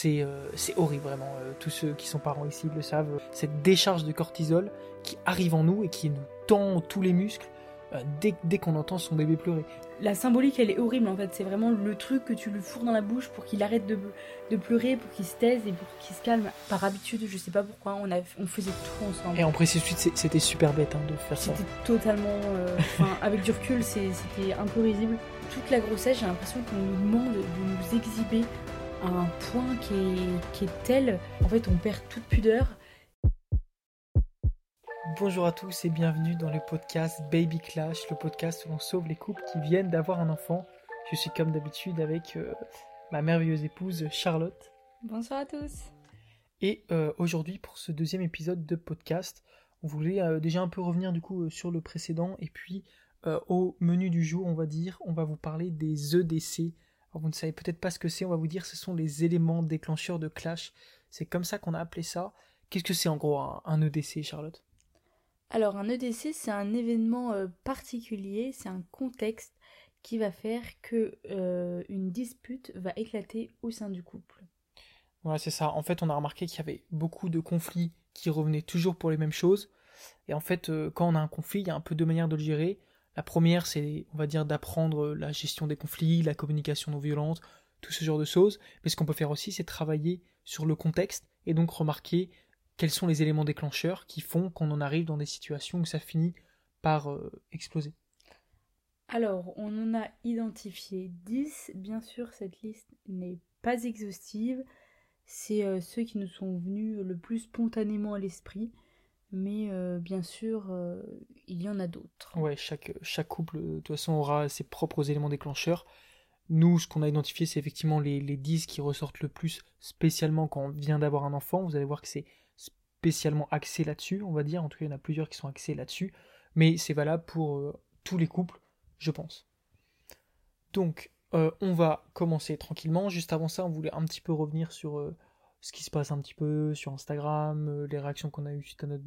c'est euh, c'est horrible vraiment. Euh, tous ceux qui sont parents ici le savent. Cette décharge de cortisol qui arrive en nous et qui nous tend tous les muscles euh, dès, dès qu'on entend son bébé pleurer. La symbolique, elle est horrible en fait. C'est vraiment le truc que tu lui fourres dans la bouche pour qu'il arrête de, de pleurer, pour qu'il se taise et pour qu'il se calme. Par habitude, je sais pas pourquoi, on, a, on faisait tout ensemble. Et en précise suite, c'est- c'était super bête hein, de faire ça. C'était totalement. Enfin, avec du recul, c'était un peu risible. Toute la grossesse, j'ai l'impression qu'on nous demande de nous exhiber à un point qui est, qui est tel. En fait, on perd toute pudeur. Bonjour à tous et bienvenue dans le podcast Baby Clash, le podcast où l'on sauve les couples qui viennent d'avoir un enfant. Je suis comme d'habitude avec euh, ma merveilleuse épouse Charlotte. Bonsoir à tous. Et euh, aujourd'hui, pour ce deuxième épisode de podcast, on voulait euh, déjà un peu revenir du coup euh, sur le précédent et puis euh, au menu du jour, on va dire, on va vous parler des EDC. Alors vous ne savez peut-être pas ce que c'est, on va vous dire ce sont les éléments déclencheurs de clash. C'est comme ça qu'on a appelé ça. Qu'est-ce que c'est en gros un, un EDC, Charlotte? Alors, un EDC, c'est un événement euh, particulier, c'est un contexte qui va faire que euh, une dispute va éclater au sein du couple. Voilà, c'est ça. En fait, on a remarqué qu'il y avait beaucoup de conflits qui revenaient toujours pour les mêmes choses. Et en fait, euh, quand on a un conflit, il y a un peu deux manières de le gérer. La première, c'est, on va dire, d'apprendre la gestion des conflits, la communication non violente, tout ce genre de choses. Mais ce qu'on peut faire aussi, c'est travailler sur le contexte et donc remarquer quels sont les éléments déclencheurs qui font qu'on en arrive dans des situations où ça finit par euh, exploser. Alors, on en a identifié 10. Bien sûr, cette liste n'est pas exhaustive. C'est euh, ceux qui nous sont venus le plus spontanément à l'esprit. Mais euh, bien sûr, euh, il y en a d'autres. Ouais, chaque, couple, de toute façon, aura ses propres éléments déclencheurs. Nous, ce qu'on a identifié, c'est effectivement les, les 10 qui ressortent le plus spécialement quand on vient d'avoir un enfant. Vous allez voir que c'est spécialement axé là-dessus, on va dire. En tout cas, il y en a plusieurs qui sont axés là-dessus. Mais c'est valable pour euh, tous les couples, je pense. Donc, euh, on va commencer tranquillement. Juste avant ça, on voulait un petit peu revenir sur euh, ce qui se passe un petit peu sur Instagram, euh, les réactions qu'on a eues suite à notre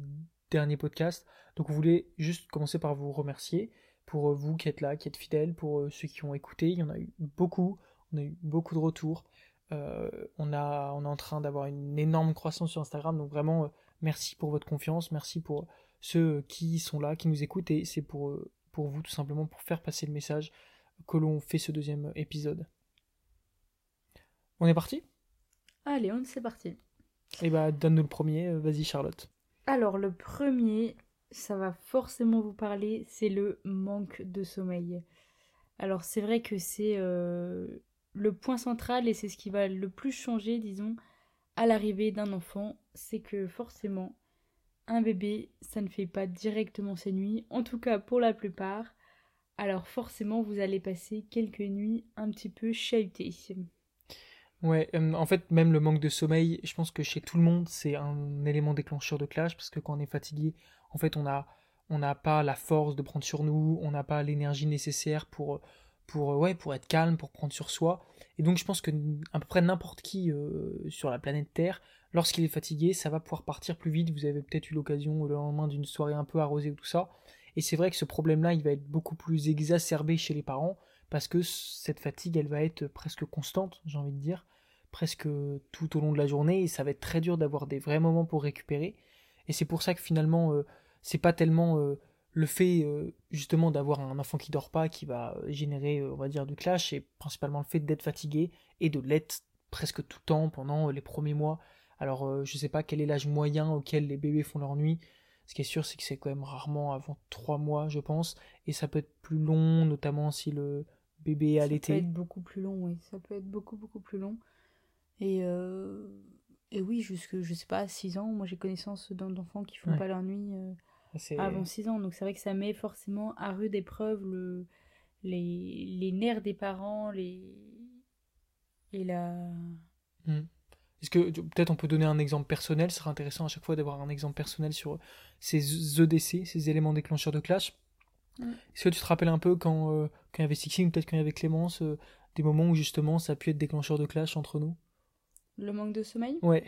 dernier podcast. Donc, on voulait juste commencer par vous remercier pour euh, vous qui êtes là, qui êtes fidèles, pour euh, ceux qui ont écouté. Il y en a eu beaucoup. On a eu beaucoup de retours. On, est en train d'avoir une énorme croissance sur Instagram. Donc, vraiment, merci pour votre confiance. Merci pour ceux qui sont là, qui nous écoutent. Et c'est pour, pour vous, tout simplement, pour faire passer le message que l'on fait ce deuxième épisode. On est parti? Allez, on c'est parti. Eh bah, donne-nous le premier. Euh, Vas-y, Charlotte. Alors, le premier, ça va forcément vous parler, c'est le manque de sommeil. Alors, c'est vrai que c'est euh, le point central et c'est ce qui va le plus changer, disons, à l'arrivée d'un enfant. C'est que forcément, un bébé, ça ne fait pas directement ses nuits, en tout cas pour la plupart. Alors, forcément, vous allez passer quelques nuits un petit peu chahutées. Ouais, en fait, même le manque de sommeil, je pense que chez tout le monde, c'est un élément déclencheur de clash, parce que quand on est fatigué, en fait, on a, on n'a pas la force de prendre sur nous, on n'a pas l'énergie nécessaire pour, pour, euh, ouais, pour être calme, pour prendre sur soi. Et donc, je pense que à peu près n'importe qui euh, sur la planète Terre, lorsqu'il est fatigué, ça va pouvoir partir plus vite. Vous avez peut-être eu l'occasion le lendemain d'une soirée un peu arrosée ou tout ça. Et c'est vrai que ce problème-là, il va être beaucoup plus exacerbé chez les parents, parce que cette fatigue, elle va être presque constante, j'ai envie de dire presque tout au long de la journée et ça va être très dur d'avoir des vrais moments pour récupérer. Et c'est pour ça que finalement, euh, c'est pas tellement euh, le fait euh, justement d'avoir un enfant qui dort pas qui va générer, on va dire, du clash, c'est principalement le fait d'être fatigué et de l'être presque tout le temps pendant les premiers mois. Alors je sais pas quel est l'âge moyen auquel les bébés font leur nuit. Ce qui est sûr, c'est que c'est quand même rarement avant trois mois, je pense, et ça peut être plus long, notamment si le bébé est Ça allaité. peut être beaucoup plus long, oui. Ça peut être beaucoup, beaucoup plus long. Et, euh, et oui, jusque, je sais pas, 6 ans, moi j'ai connaissance d'en- d'enfants qui font Ouais. pas leur nuit euh, C'est- avant 6 ans. Donc c'est vrai que ça met forcément à rude épreuve le, les, les nerfs des parents, les... et la... Hmm. Est-ce que peut-être on peut donner un exemple personnel? Ce serait intéressant à chaque fois d'avoir un exemple personnel sur ces EDC, ces éléments déclencheurs de clash. Mm. Est-ce que tu te rappelles un peu quand, euh, quand il y avait Sixine, peut-être quand il y avait Clémence, euh, des moments où justement ça a pu être déclencheur de clash entre nous? Le manque de sommeil Ouais.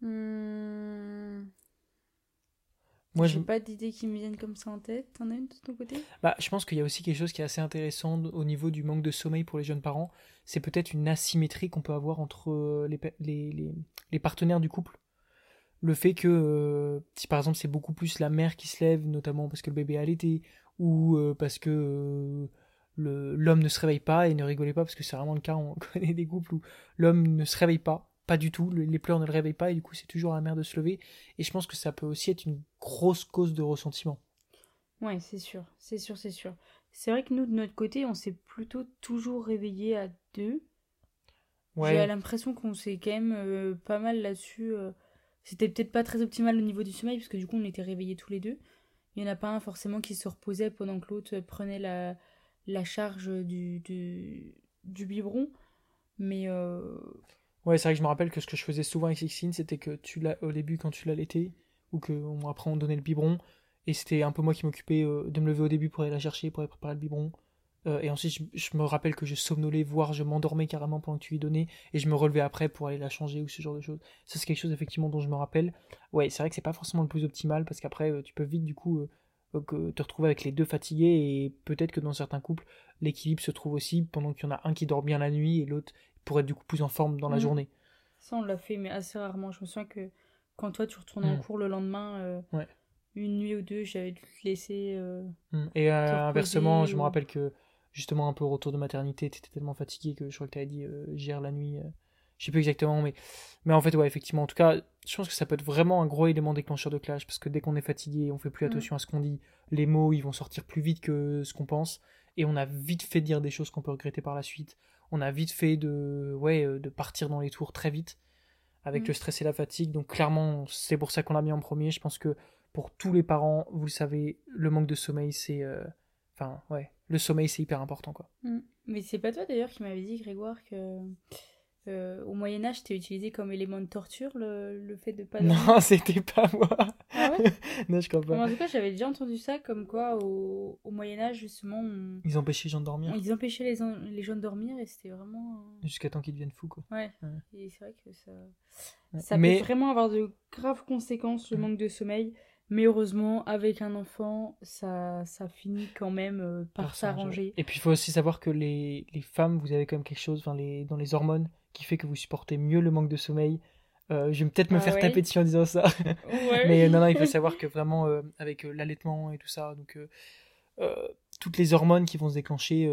Hmm, Moi, j'ai pas d'idées qui me viennent comme ça en tête. T'en as une de ton côté? Bah, je pense qu'il y a aussi quelque chose qui est assez intéressant au niveau du manque de sommeil pour les jeunes parents. C'est peut-être une asymétrie qu'on peut avoir entre euh, les, les, les, partenaires du couple. Le fait que, euh, si par exemple c'est beaucoup plus la mère qui se lève, notamment parce que le bébé a allaité, ou euh, parce que l'homme ne se réveille pas et ne rigolez pas, parce que c'est vraiment le cas, on connaît des couples où l'homme ne se réveille pas, pas du tout, les pleurs ne le réveillent pas et du coup c'est toujours à la mère de se lever. Et je pense que ça peut aussi être une grosse cause de ressentiment. Ouais, c'est sûr, c'est sûr, c'est sûr. C'est vrai que nous, de notre côté, on s'est plutôt toujours réveillé à deux. Ouais. J'ai l'impression qu'on s'est quand même euh, pas mal là-dessus. Euh. C'était peut-être pas très optimal au niveau du sommeil, parce que du coup, on était réveillés tous les deux. Il n'y en a pas un forcément qui se reposait pendant que l'autre prenait la, la charge du, du, du biberon. Mais euh, Ouais, c'est vrai que je me rappelle que ce que je faisais souvent avec Sixine, c'était que tu l'as au début quand tu l'allaitais, ou que après on donnait le biberon, et c'était un peu moi qui m'occupais euh, de me lever au début pour aller la chercher, pour aller préparer le biberon. Euh, et ensuite, je, me rappelle que je somnolais, voire je m'endormais carrément pendant que tu lui donnais, et je me relevais après pour aller la changer ou ce genre de choses. Ça, c'est quelque chose effectivement dont je me rappelle. Ouais, c'est vrai que c'est pas forcément le plus optimal, parce qu'après, tu peux vite du coup te retrouver avec les deux fatigués, et peut-être que dans certains couples, l'équilibre se trouve aussi pendant qu'il y en a un qui dort bien la nuit et l'autre pour être du coup plus en forme dans la mm. journée. Ça, on l'a fait, mais assez rarement. Je me souviens que quand toi, tu retournais en mm. cours le lendemain, euh, une nuit ou deux, j'avais dû te laisser. Euh, mm. Et euh, inversement, je me rappelle que justement, un peu au retour de maternité, tu étais tellement fatigué que je crois que tu avais dit gère la nuit. Je sais plus exactement, mais... mais en fait, ouais, effectivement. En tout cas, je pense que ça peut être vraiment un gros élément déclencheur de clash parce que dès qu'on est fatigué, on fait plus attention à ce qu'on dit. Les mots, ils vont sortir plus vite que ce qu'on pense. Et on a vite fait dire des choses qu'on peut regretter par la suite on a vite fait de, ouais, euh, de partir dans les tours très vite avec mm. le stress et la fatigue. Donc clairement, c'est pour ça qu'on l'a mis en premier. Je pense que pour tous les parents, vous le savez, le manque de sommeil, c'est, euh, enfin, ouais, le sommeil, c'est hyper important, quoi. Mm. Mais c'est pas toi d'ailleurs qui m'avais dit, Grégoire, que euh, au Moyen Âge, c'était utilisé comme élément de torture le, le fait de pas. Non, c'était pas moi. Ah ouais? Non, je crois pas. en tout cas, j'avais déjà entendu ça, comme quoi au, au Moyen Âge justement. Ils empêchaient les gens de dormir. Ils empêchaient les, les gens de dormir et c'était vraiment. Euh, Jusqu'à temps qu'ils deviennent fous quoi. Ouais. Et c'est vrai que ça. Ça peut vraiment avoir de graves conséquences le manque de sommeil. Mais heureusement, avec un enfant, ça, ça finit quand même euh, par s'arranger. Et puis il faut aussi savoir que les, les femmes, vous avez quand même quelque chose, enfin les, dans les hormones, qui fait que vous supportez mieux le manque de sommeil. Euh, je vais peut-être me ah faire taper dessus en disant ça. Mais non, non, il faut savoir que vraiment, euh, avec euh, l'allaitement et tout ça, donc toutes les hormones qui vont se déclencher,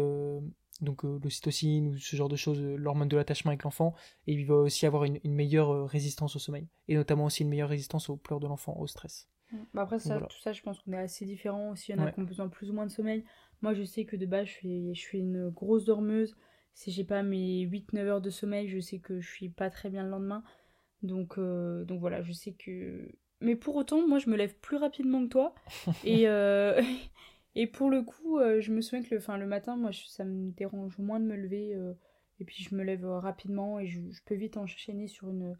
donc l'ocytocine ou ce genre de choses, l'hormone de l'attachement avec l'enfant, et il va aussi avoir une, meilleure résistance au sommeil. Et notamment aussi une meilleure résistance aux pleurs de l'enfant, au stress. Bah après, ça, tout ça, je pense qu'on est assez différents aussi. Il y en a qui ont besoin plus ou moins de sommeil. Moi, je sais que de base, je suis, je suis une grosse dormeuse si j'ai pas mes 8-9 heures de sommeil, je sais que je suis pas très bien le lendemain. Donc, euh, donc voilà, je sais que. Mais pour autant, moi je me lève plus rapidement que toi. et, euh, et pour le coup, euh, je me souviens que le, fin, le matin, moi ça me dérange moins de me lever. et puis je me lève rapidement et je, peux vite enchaîner sur une,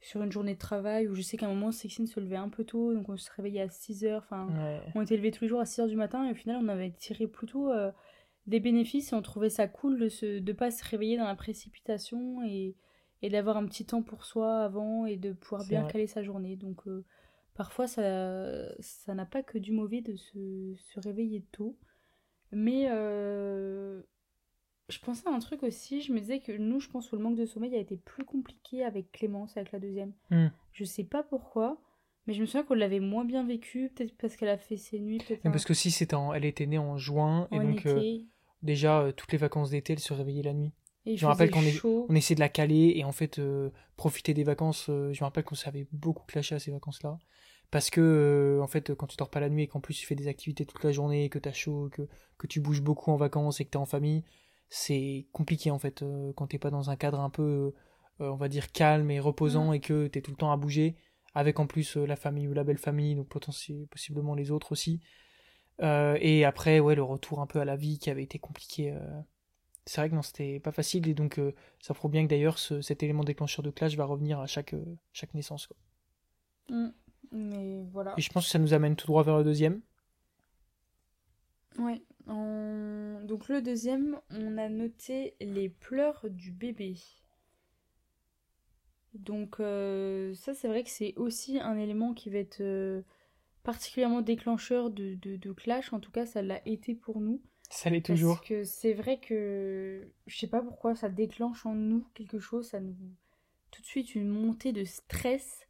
sur une journée de travail où je sais qu'à un moment, Sexine se levait un peu tôt, donc on se réveillait à 6 heures. Enfin, on était levé tous les jours à 6 heures du matin et au final, on avait tiré plutôt des bénéfices et on trouvait ça cool de ne de pas se réveiller dans la précipitation et, et d'avoir un petit temps pour soi avant et de pouvoir bien caler sa journée. Donc euh, parfois ça ça n'a pas que du mauvais de se, se réveiller tôt. Mais euh, je pensais à un truc aussi, je me disais que nous, je pense que le manque de sommeil a été plus compliqué avec Clémence, avec la deuxième. Hmm. Je sais pas pourquoi. Mais je me souviens qu'on l'avait moins bien vécu, peut-être parce qu'elle a fait ses nuits. Peut-être Parce que si c'était elle était née en juin, et donc euh, déjà, euh, toutes les vacances d'été, elle se réveillait la nuit. je me rappelle qu'on on essayait de la caler et en fait, euh, profiter des vacances. Euh, je me rappelle qu'on s'avait beaucoup clashé à ces vacances-là. Parce que, en fait, quand tu dors pas la nuit et qu'en plus tu fais des activités toute la journée, que tu as chaud, que, que tu bouges beaucoup en vacances et que tu es en famille, c'est compliqué en fait. quand t'es pas dans un cadre un peu, on va dire, calme et reposant et que tu es tout le temps à bouger, avec en plus la famille ou la belle famille, donc potentiellement, possiblement les autres aussi. Euh, et après, ouais, le retour un peu à la vie qui avait été compliqué. Euh, c'est vrai que non, c'était pas facile. Et donc, euh, ça prouve bien que d'ailleurs, cet élément déclencheur de clash va revenir à chaque, chaque naissance. Quoi. Mm. mais voilà. Et je pense que ça nous amène tout droit vers le deuxième. Ouais. Donc, le deuxième, on a noté les pleurs du bébé. Donc, ça, c'est vrai que c'est aussi un élément qui va être particulièrement déclencheur de, de, clash, en tout cas ça l'a été pour nous. Ça l'est toujours. Parce que c'est vrai que je sais pas pourquoi ça déclenche en nous quelque chose, ça nous tout de suite une montée de stress.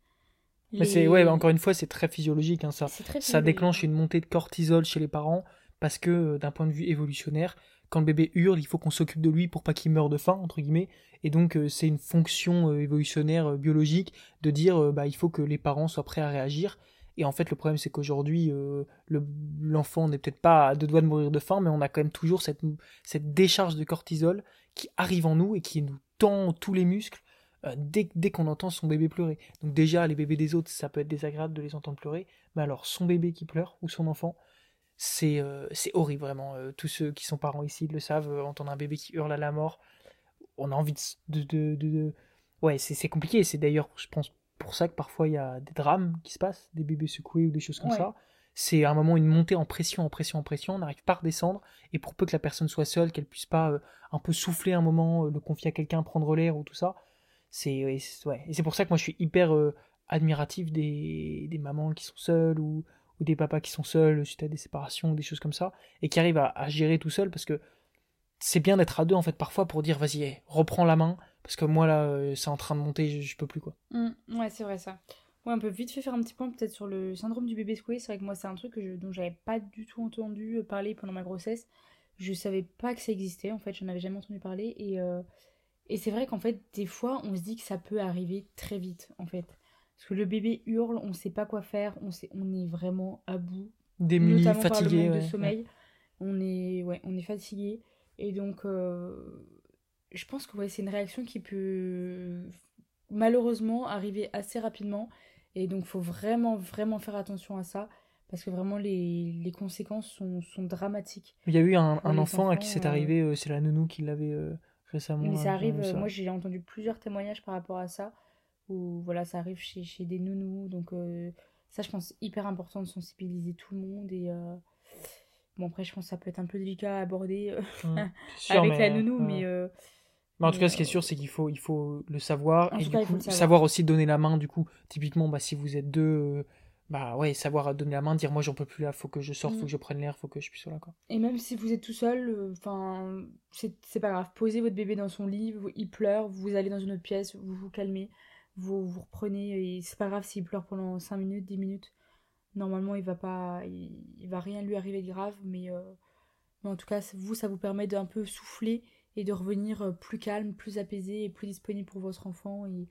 Mais c'est ouais, encore une fois, c'est très physiologique hein, ça. Ça déclenche une montée de cortisol chez les parents parce que euh, d'un point de vue évolutionnaire, quand le bébé hurle, il faut qu'on s'occupe de lui pour pas qu'il meure de faim entre guillemets. Et donc euh, c'est une fonction euh, évolutionnaire biologique de dire bah il faut que les parents soient prêts à réagir. Et en fait, le problème, c'est qu'aujourd'hui, l'enfant n'est peut-être pas à deux doigts de mourir de faim, mais on a quand même toujours cette, décharge de cortisol qui arrive en nous et qui nous tend tous les muscles dès, dès qu'on entend son bébé pleurer. Donc déjà, les bébés des autres, ça peut être désagréable de les entendre pleurer, mais alors son bébé qui pleure, ou son enfant, c'est euh, horrible vraiment. Euh, tous ceux qui sont parents ici le savent, euh, entendre un bébé qui hurle à la mort, on a envie de... de, de, Ouais, c'est compliqué. C'est d'ailleurs, je pense, pour ça que parfois il y a des drames qui se passent, des bébés secoués ou des choses comme ça. C'est à un moment une montée en pression, en pression, en pression, on n'arrive pas à redescendre, et pour peu que la personne soit seule, qu'elle puisse pas un peu souffler un moment, le confier à quelqu'un, prendre l'air ou tout ça, c'est ouais. Et c'est pour ça que moi je suis hyper admiratif des, des mamans qui sont seules ou, ou des papas qui sont seuls suite à des séparations ou des choses comme ça, et qui arrivent à, gérer tout seul, parce que c'est bien d'être à deux en fait parfois pour dire vas-y, reprends la main, parce que moi là euh, c'est en train de monter, je, peux plus quoi. Mmh, ouais, c'est vrai ça. Ouais, on peut vite fait faire un petit point peut-être sur le syndrome du bébé secoué. C'est vrai que moi c'est un truc que je, dont j'avais pas du tout entendu euh, parler pendant ma grossesse. Je savais pas que ça existait en fait, j'en avais jamais entendu parler et euh, et c'est vrai qu'en fait des fois on se dit que ça peut arriver très vite en fait. Parce que le bébé hurle, on ne sait pas quoi faire, on, sait, on est vraiment à bout. Démuni, fatigué. de sommeil. On, est, ouais, on est fatigué. Et donc, euh, je pense que c'est une réaction qui peut malheureusement arriver assez rapidement. Et donc, il faut vraiment, vraiment faire attention à ça. Parce que vraiment, les, les conséquences sont, sont, dramatiques. Il y a eu un, un enfant à qui c'est euh, arrivé, euh, c'est la nounou qui l'avait récemment. Mais ça arrive, moi j'ai entendu plusieurs témoignages par rapport à ça ou voilà, ça arrive chez, chez des nounous. Donc, euh, ça, je pense, hyper important de sensibiliser tout le monde. Et euh, bon, après, je pense que ça peut être un peu délicat à aborder euh, mmh, avec la nounou, mais. Mais en tout cas, ce qui est sûr, c'est qu'il faut, il faut le savoir et du coup, savoir. aussi donner la main. Du coup, typiquement, bah, si vous êtes deux, bah ouais, savoir donner la main, dire moi j'en peux plus là, faut que je sorte, faut mmh. que je prenne l'air, faut que je puisse là quoi. Et même si vous êtes tout seul, enfin, c'est pas grave. Posez votre bébé dans son lit, il pleure, vous allez dans une autre pièce, vous vous calmez vous vous reprenez et c'est pas grave s'il pleure pendant 5 minutes, 10 minutes. Normalement, il va pas il, va rien lui arriver de grave mais, euh, mais en tout cas, vous ça vous permet d'un peu souffler et de revenir euh, plus calme, plus apaisé et plus disponible pour votre enfant et,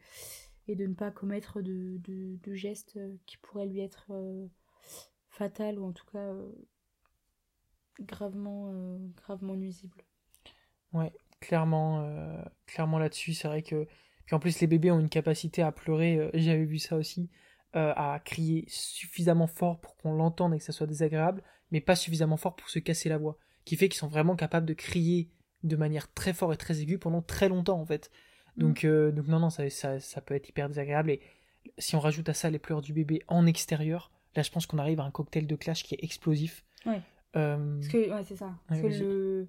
et de ne pas commettre de, de, gestes qui pourraient lui être euh, fatal ou en tout cas gravement gravement nuisibles. Ouais, clairement clairement là-dessus, c'est vrai que puis en plus, les bébés ont une capacité à pleurer, euh, j'avais vu ça aussi, euh, à crier suffisamment fort pour qu'on l'entende et que ça soit désagréable, mais pas suffisamment fort pour se casser la voix. Qui fait qu'ils sont vraiment capables de crier de manière très fort et très aiguë pendant très longtemps en fait. Donc, mm. euh, donc non, non, ça, ça, peut être hyper désagréable. Et si on rajoute à ça les pleurs du bébé en extérieur, là je pense qu'on arrive à un cocktail de clash qui est explosif. Ouais. Parce que, ouais, c'est ça. Parce que le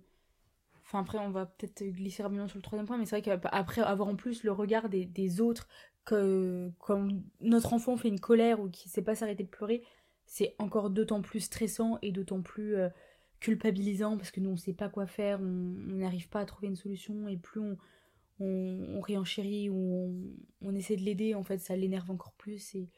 Enfin, après, on va peut-être glisser rapidement sur le troisième point, mais c'est vrai qu'après avoir en plus le regard des, des autres, que comme notre enfant fait une colère ou qui sait pas s'arrêter de pleurer, c'est encore d'autant plus stressant et d'autant plus euh, culpabilisant parce que nous on sait pas quoi faire, on n'arrive pas à trouver une solution et plus on, on, on réenchérit ou on, on, essaie de l'aider, en fait ça l'énerve encore plus et,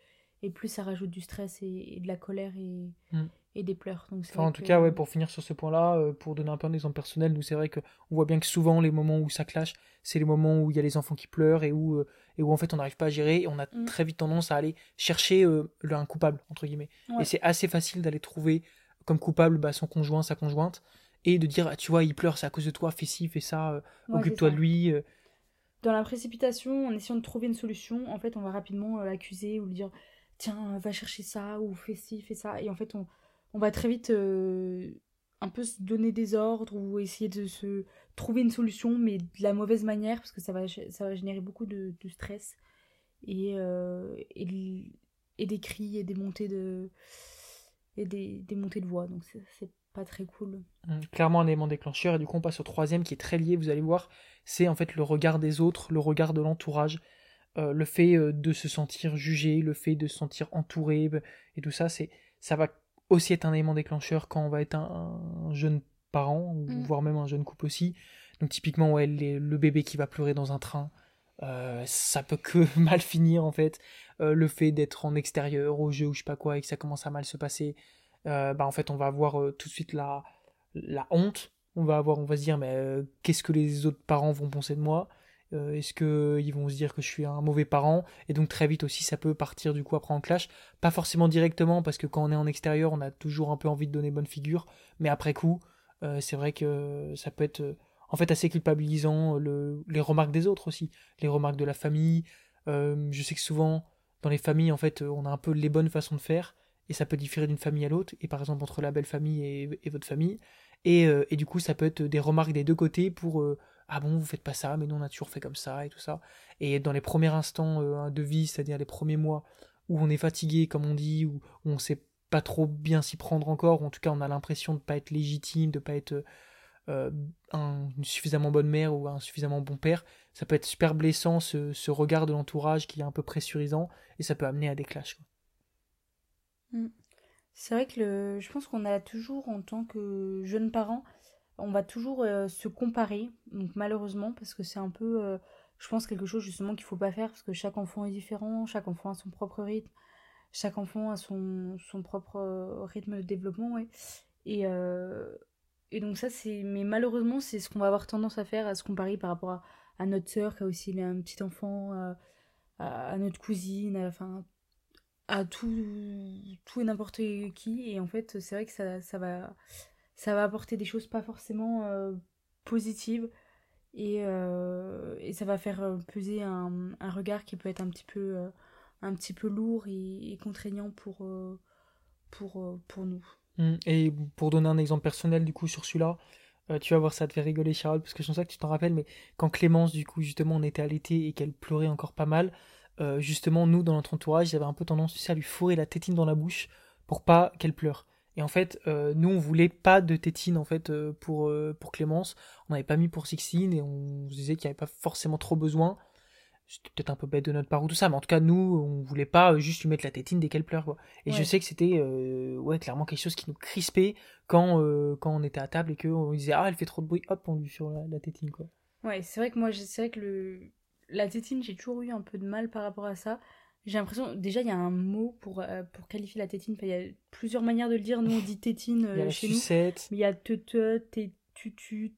et, plus ça rajoute du stress et, de la colère et, mm et des pleurs. Donc en tout cas, ouais, pour finir sur ce point-là, euh, pour donner un peu un exemple personnel, nous c'est vrai que on voit bien que souvent les moments où ça clash, c'est les moments où il y a les enfants qui pleurent et où euh, et où en fait on n'arrive pas à gérer et on a mm. très vite tendance à aller chercher euh, un coupable entre guillemets. Et c'est assez facile d'aller trouver comme coupable bah, son conjoint, sa conjointe et de dire ah, tu vois il pleure, c'est à cause de toi, fais ci, fais ça, occupe-toi de lui. Dans la précipitation, en essayant de trouver une solution, en fait on va rapidement l'accuser ou lui dire tiens va chercher ça ou fais ci, fais ça et en fait on on va très vite euh, un peu se donner des ordres ou essayer de se trouver une solution, mais de la mauvaise manière, parce que ça va, ça va générer beaucoup de, stress et, euh, et, et, des cris et des montées de, et des, des montées de voix. Donc c'est pas très cool. Mmh, clairement un élément déclencheur, et du coup on passe au troisième qui est très lié, vous allez voir, c'est en fait le regard des autres, le regard de l'entourage. Euh, le fait de se sentir jugé, le fait de se sentir entouré, et tout ça, c'est ça va aussi être un élément déclencheur quand on va être un, jeune parent, Mm. voire même un jeune couple aussi. Donc typiquement, ouais, les- le bébé qui va pleurer dans un train, euh, ça peut que mal finir en fait. Euh, le fait d'être en extérieur au jeu ou je sais pas quoi et que ça commence à mal se passer, euh, bah en fait on va avoir tout de suite la, la honte. On va avoir, on va se dire mais qu'est-ce que les autres parents vont penser de moi? Est-ce que ils vont se dire que je suis un mauvais parent? Et donc très vite aussi ça peut partir du coup après en clash. Pas forcément directement parce que quand on est en extérieur on a toujours un peu envie de donner bonne figure, mais après coup c'est vrai que ça peut être en fait assez culpabilisant le, les remarques des autres aussi, les remarques de la famille. Euh, je sais que souvent dans les familles en fait on a un peu les bonnes façons de faire et ça peut différer d'une famille à l'autre et par exemple entre la belle famille et, votre famille et, euh, et du coup ça peut être des remarques des deux côtés pour euh, ah bon vous faites pas ça mais nous on a toujours fait comme ça et tout ça et dans les premiers instants euh, de vie c'est-à-dire les premiers mois où on est fatigué comme on dit où, où on sait pas trop bien s'y prendre encore ou en tout cas on a l'impression de pas être légitime de pas être euh, un, une suffisamment bonne mère ou un suffisamment bon père ça peut être super blessant ce, ce regard de l'entourage qui est un peu pressurisant et ça peut amener à des clashs quoi. C'est vrai que le... je pense qu'on a toujours, en tant que jeunes parents, on va toujours euh, se comparer, donc malheureusement, parce que c'est un peu, euh, je pense, quelque chose justement qu'il faut pas faire, parce que chaque enfant est différent, chaque enfant a son propre rythme, chaque enfant a son, son propre rythme de développement. Et, et donc ça, c'est... Mais malheureusement, c'est ce qu'on va avoir tendance à faire, à se comparer par rapport à, notre sœur qui a aussi un petit enfant, à, à- notre cousine, à- enfin à tout, tout et n'importe qui. Et en fait, c'est vrai que ça, ça, va, ça va apporter des choses pas forcément euh, positives. Et, euh, et ça va faire euh, peser un, un regard qui peut être un petit peu, euh, un petit peu lourd et, et contraignant pour, euh, pour, euh, pour nous. Mm. Et pour donner un exemple personnel du coup sur celui-là, euh, tu vas voir ça te fait rigoler Charles parce que je pense pas que tu t'en rappelles mais quand Clémence du coup justement on était à l'été et qu'elle pleurait encore pas mal, euh, justement nous dans notre entourage j'avais un peu tendance tu sais, à lui fourrer la tétine dans la bouche pour pas qu'elle pleure. Et en fait euh, nous on voulait pas de tétine en fait pour, pour Clémence, on n'avait pas mis pour Sixtine et on se disait qu'il n'y avait pas forcément trop besoin. C'était peut-être un peu bête de notre part ou tout ça, mais en tout cas, nous, on voulait pas euh, juste lui mettre la tétine dès qu'elle pleure, quoi. Et je sais que c'était, euh, ouais, clairement quelque chose qui nous crispait quand, euh, quand on était à table et qu'on disait, ah, elle fait trop de bruit, hop, on lui sur la, la tétine, quoi. Ouais, c'est vrai que moi, c'est vrai que le... la tétine, j'ai toujours eu un peu de mal par rapport à ça. J'ai l'impression, déjà, il y a un mot pour, euh, pour qualifier la tétine. Enfin, il y a plusieurs manières de le dire. Nous, on dit tétine Il y a chez nous. sucette, il y a tu-tu,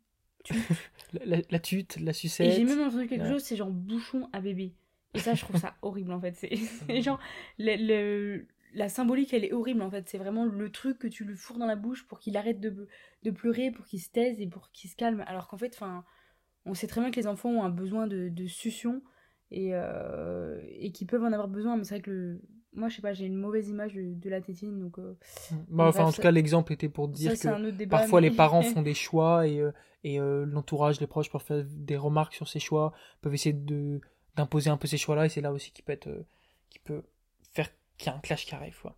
la, la, la tute, la Et sucette. j'ai même entendu quelque Ouais. chose, c'est genre bouchon à bébé. Et ça, je trouve ça horrible en fait. C'est c'est genre, le, le- la symbolique, elle est horrible en fait. C'est vraiment le truc que tu lui fourres dans la bouche pour qu'il arrête de, de pleurer, pour qu'il se taise et pour qu'il se calme. Alors qu'en fait, enfin, on sait très bien que les enfants ont un besoin de, de succion et, euh, et qu'ils peuvent en avoir besoin. Mais c'est vrai que le... moi, je sais pas, j'ai une mauvaise image de, de la tétine. Donc, euh, Bah, enfin, Bref, en tout cas, l'exemple était pour dire ça, que débat. parfois mais- les parents font des choix et, euh, et euh, l'entourage, les proches peuvent faire des remarques sur ces choix, peuvent essayer de d'imposer un peu ces choix-là et c'est là aussi qui peut être euh, qui peut faire qu'il y a un clash qui arrive quoi.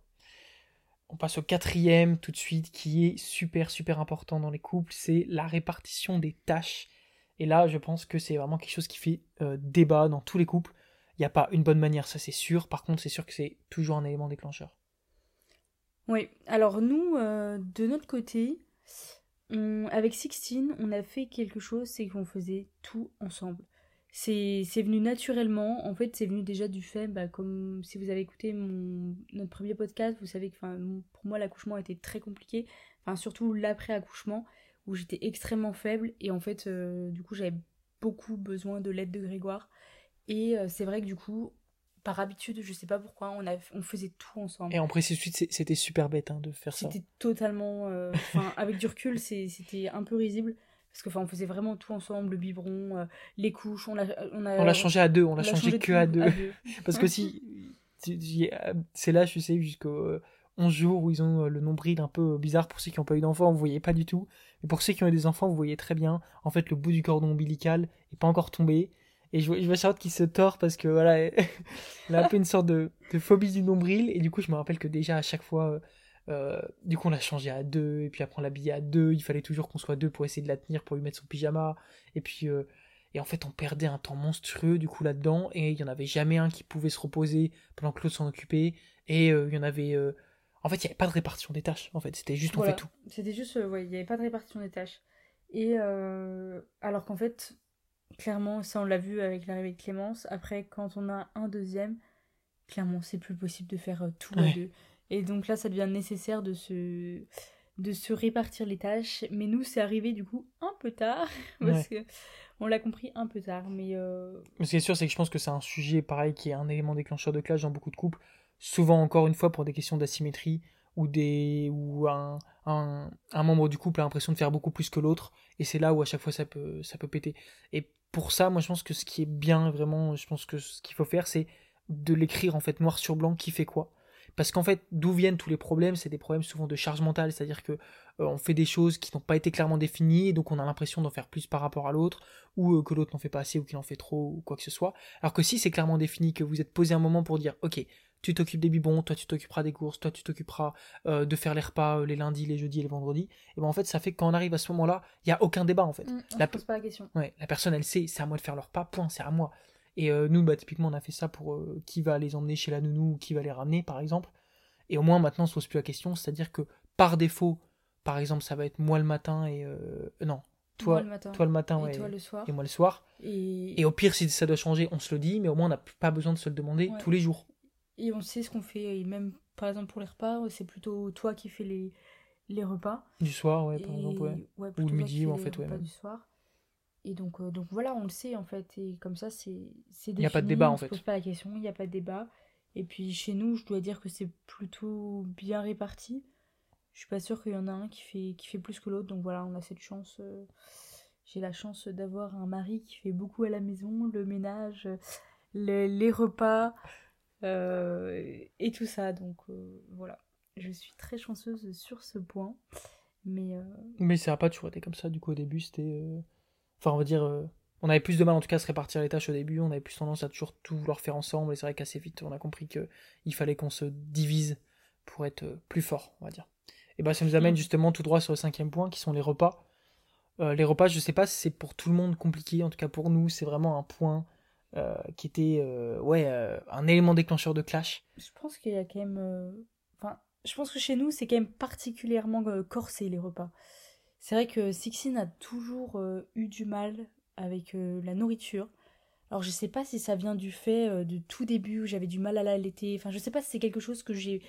On passe au quatrième tout de suite qui est super super important dans les couples, c'est la répartition des tâches. Et là, je pense que c'est vraiment quelque chose qui fait débat dans tous les couples. N'y a pas une bonne manière, ça c'est sûr. Par contre, c'est sûr que c'est toujours un élément déclencheur. Oui, alors nous, euh, de notre côté, on- avec Sixtine, on a fait quelque chose, c'est qu'on faisait tout ensemble. C'est venu naturellement, en fait c'est venu déjà du fait, bah, comme si vous avez écouté mon, notre premier podcast, vous savez que pour moi l'accouchement était très compliqué, enfin surtout l'après-accouchement, où j'étais extrêmement faible, et en fait euh, du coup j'avais beaucoup besoin de l'aide de Grégoire. Et euh, c'est vrai que du coup, par habitude, je sais pas pourquoi, on, a, on faisait tout ensemble. Et en précise tout de suite, c'était super bête hein, de faire ça. C'était totalement. euh, avec du recul, c'était un peu risible. Parce que, enfin, on faisait vraiment tout ensemble, le biberon, euh, les couches, on l'a on a, On l'a changé à deux, on l'a changé, que tout à deux. deux. Parce que si. euh, C'est là, je sais, jusqu'aux euh, 11 jours où ils ont euh, le nombril un peu bizarre. Pour ceux qui n'ont pas eu d'enfants, vous voyez pas du tout. Mais pour ceux qui ont eu des enfants, vous voyez très bien. En fait, le bout du cordon ombilical est pas encore tombé. Et je vois, je vois Charlotte qui se tord parce que voilà, elle, a un peu une sorte de, de phobie du nombril. Et du coup, je me rappelle que déjà à chaque fois, euh, euh, du coup, on l'a changé à deux. Et puis après, on l'a habillé à deux. Il fallait toujours qu'on soit deux pour essayer de la tenir, pour lui mettre son pyjama. Et puis. euh, et en fait, on perdait un temps monstrueux du coup là-dedans, et il y en avait jamais un qui pouvait se reposer pendant que l'autre s'en occupait. Et euh, il y en avait, En fait, il n'y avait pas de répartition des tâches. En fait, c'était juste Voilà. on fait tout. C'était juste, ouais, il n'y avait pas de répartition des tâches. Et euh, alors qu'en fait, clairement, ça on l'a vu avec l'arrivée de Clémence. Après, quand on a un deuxième, clairement, c'est plus possible de faire euh, tout à Ouais. deux. Et donc là, ça devient nécessaire de se, de se répartir les tâches. Mais nous, c'est arrivé du coup un peu tard. Parce que on l'a compris un peu tard. Mais euh, ce qui est sûr, c'est que je pense que c'est un sujet pareil qui est un élément déclencheur de clash dans beaucoup de couples. Souvent, encore une fois, pour des questions d'asymétrie ou des ou un, un, un membre du couple a l'impression de faire beaucoup plus que l'autre et c'est là où à chaque fois ça peut ça peut péter. Et pour ça, moi je pense que ce qui est bien vraiment, je pense que ce qu'il faut faire c'est de l'écrire en fait noir sur blanc qui fait quoi. Parce qu'en fait, d'où viennent tous les problèmes C'est des problèmes souvent de charge mentale, c'est-à-dire que euh, on fait des choses qui n'ont pas été clairement définies, et donc on a l'impression d'en faire plus par rapport à l'autre, ou euh, que l'autre n'en fait pas assez, ou qu'il en fait trop, ou quoi que ce soit. Alors que si c'est clairement défini, que vous êtes posé un moment pour dire, ok, tu t'occupes des bibons, toi tu t'occuperas des courses, toi tu t'occuperas euh, de faire les repas euh, les lundis, les jeudis et les vendredis, et ben en fait ça fait que quand on arrive à ce moment-là, il y a aucun débat en fait. on La se pose pas la question. Ouais, la personne elle sait, c'est à moi de faire leur repas, point, c'est à moi. Et euh, nous, bah, typiquement, on a fait ça pour euh, qui va les emmener chez la nounou ou qui va les ramener, par exemple. Et au moins, maintenant, on se pose plus la question, c'est-à-dire que par défaut, par exemple, ça va être moi le matin et. euh, non, toi, Moi, le matin. toi le matin et ouais, toi le soir. et moi le soir. Et, Et au pire, si ça doit changer, on se le dit, mais au moins, on n'a pas besoin de se le demander Ouais. tous les jours. Et on sait ce qu'on fait, et même par exemple pour les repas, c'est plutôt toi qui fais les, les repas. Du soir, ouais, par Et- exemple, ouais. ouais, plutôt le midi, en fait, ouais, repas même. du soir. Et donc, euh, donc voilà, on le sait en fait, et comme ça c'est c'est Y a pas de débat, on en se fait. pose pas la question, il n'y a pas de débat. Et puis chez nous, je dois dire que c'est plutôt bien réparti. Je suis pas sûre qu'il y en a un qui fait, qui fait plus que l'autre, donc voilà, on a cette chance. euh, J'ai la chance d'avoir un mari qui fait beaucoup à la maison, le ménage, le- les repas et tout ça. Donc euh, voilà, je suis très chanceuse sur ce point. Mais euh, Mais ça n'a pas toujours été comme ça, du coup, au début, c'était. euh, Enfin, on va dire. euh, On avait plus de mal, en tout cas, à se répartir les tâches au début. On avait plus tendance à toujours tout vouloir faire ensemble. Et c'est vrai qu'assez vite, on a compris que il fallait qu'on se divise pour être euh, plus fort, on va dire. Et bah, ça nous amène Mhm. justement tout droit sur le cinquième point, qui sont les repas. Euh, les repas, je sais pas si c'est pour tout le monde compliqué. En tout cas, pour nous, c'est vraiment un point euh, qui était. euh, ouais, euh, un élément déclencheur de clash. je pense qu'il y a quand même. Enfin, je pense que chez nous, c'est quand même particulièrement corsé les repas. C'est vrai que Sixine a toujours eu du mal avec la nourriture. Alors je sais pas si ça vient du fait de tout début où j'avais du mal à l'allaiter. Enfin, je sais pas si c'est quelque chose que j'ai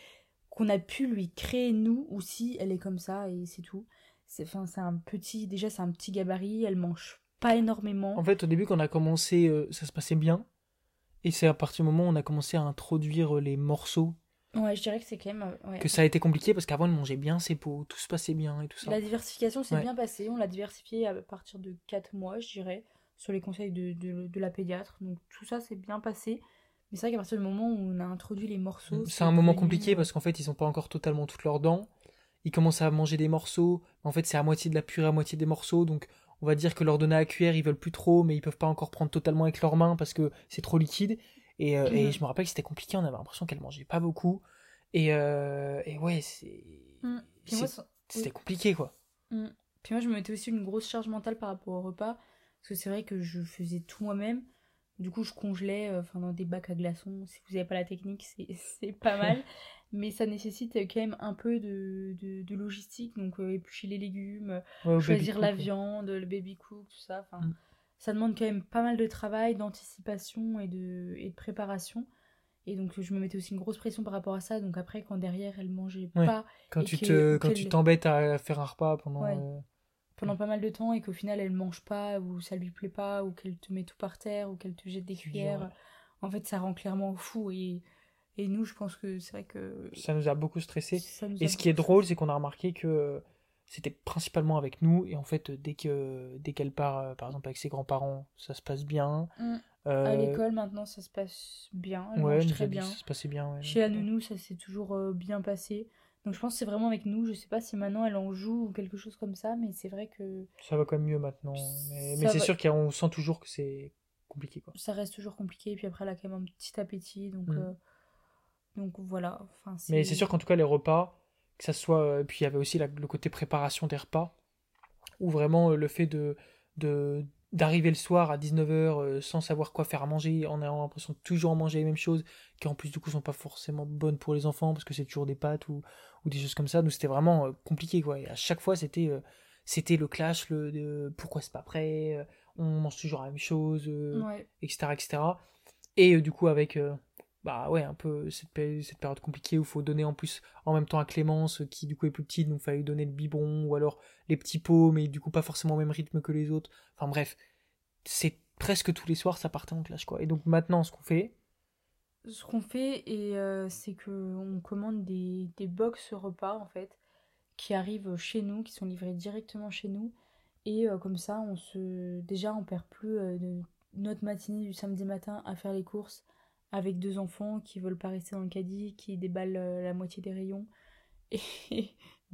qu'on a pu lui créer nous ou si elle est comme ça et c'est tout. C'est enfin c'est un petit déjà c'est un petit gabarit, elle mange pas énormément. En fait, au début, quand on a commencé, euh, ça se passait bien. Et c'est à partir du moment où on a commencé à introduire euh, les morceaux Ouais, je dirais que c'est quand même euh, ouais. que ça a été compliqué parce qu'avant, elle mangeait bien ses pots, tout se passait bien et tout ça. La diversification s'est Ouais. bien passée. On l'a diversifié à partir de 4 mois, je dirais, sur les conseils de, de, de la pédiatre. Donc tout ça s'est bien passé. Mais c'est vrai qu'à partir du moment où on a introduit les morceaux. C'est un moment compliqué parce qu'en fait, ils ont pas encore totalement toutes leurs dents. Ils commencent à manger des morceaux. En fait, c'est à moitié de la purée, à moitié des morceaux. Donc, on va dire que leur donner à cuire, ils veulent plus trop, mais ils peuvent pas encore prendre totalement avec leurs mains parce que c'est trop liquide. Et, euh, et Mhm. je me rappelle que c'était compliqué. On avait l'impression qu'elle mangeait pas beaucoup. Et, euh, et ouais, c'est. Mm. C'était oui. compliqué, quoi. Mm. Puis moi, je me mettais aussi une grosse charge mentale par rapport au repas. Parce que c'est vrai que je faisais tout moi-même. Du coup, je congelais euh, enfin, dans des bacs à glaçons. Si vous n'avez pas la technique, c'est pas mal. Mais ça nécessite quand même un peu de, de, de logistique. Donc, euh, éplucher les légumes, Ouais, choisir la cook, viande, le baby cook, tout ça. Enfin, Mm. Ça demande quand même pas mal de travail, d'anticipation et de, et de préparation. Et donc je me mettais aussi une grosse pression par rapport à ça. Donc après, quand derrière elle mangeait Ouais. pas Quand tu que- te, quand tu t'embêtes à faire un repas pendant. Ouais. Euh, pendant pas mal de temps et qu'au final elle mange pas ou ça lui plaît pas ou qu'elle te met tout par terre ou qu'elle te jette des cuillères, ouais. en fait ça rend clairement fou. Et, et nous, je pense que c'est vrai que Ça nous a beaucoup stressé. a Et ce qui est drôle, c'est qu'on a remarqué que euh, c'était principalement avec nous. Et en fait, euh, dès que dès qu'elle part, euh, par exemple, avec ses grands-parents, ça se passe bien. Mm. Euh, À l'école maintenant ça se passe bien, elle ouais, mange très bien. que Ça se passait bien. ouais. Chez la nounou, ça s'est toujours euh, bien passé. Donc je pense que c'est vraiment avec nous. Je sais pas si maintenant elle en joue ou quelque chose comme ça, mais c'est vrai que Ça va quand même mieux maintenant. Mais, c'est va- sûr qu'on sent toujours que c'est compliqué. Quoi. ça reste toujours compliqué. Et puis après, elle a quand même un petit appétit. Donc, Mm. euh, donc voilà. Enfin, Mais c'est sûr qu'en tout cas, les repas, que ça soit. euh, Puis il y avait aussi la- le côté préparation des repas, où vraiment euh, le fait de, de, d'arriver le soir à 19h sans savoir quoi faire à manger, en ayant l'impression de toujours manger les mêmes choses, qui en plus du coup sont pas forcément bonnes pour les enfants parce que c'est toujours des pâtes ou, ou des choses comme ça. Donc c'était vraiment euh, compliqué quoi. Et à chaque fois c'était euh, c'était le clash, le pourquoi c'est pas prêt, euh, on mange toujours la même chose, etc etc. Et du coup avec bah ouais un peu cette, cette période compliquée où il faut donner en plus en même temps à Clémence qui du coup est plus petite donc il fallait donner le biberon ou alors les petits pots mais du coup pas forcément au même rythme que les autres. Enfin bref c'est presque tous les soirs ça partait en clash quoi. Et donc maintenant ce qu'on fait ce qu'on fait et euh, c'est que on commande des, des box repas en fait qui arrivent chez nous qui sont livrés directement chez nous. Et euh, comme ça on se déjà on perd plus euh, de notre matinée du samedi matin à faire les courses avec deux enfants qui veulent pas rester dans le caddie, qui déballent euh, la moitié des rayons.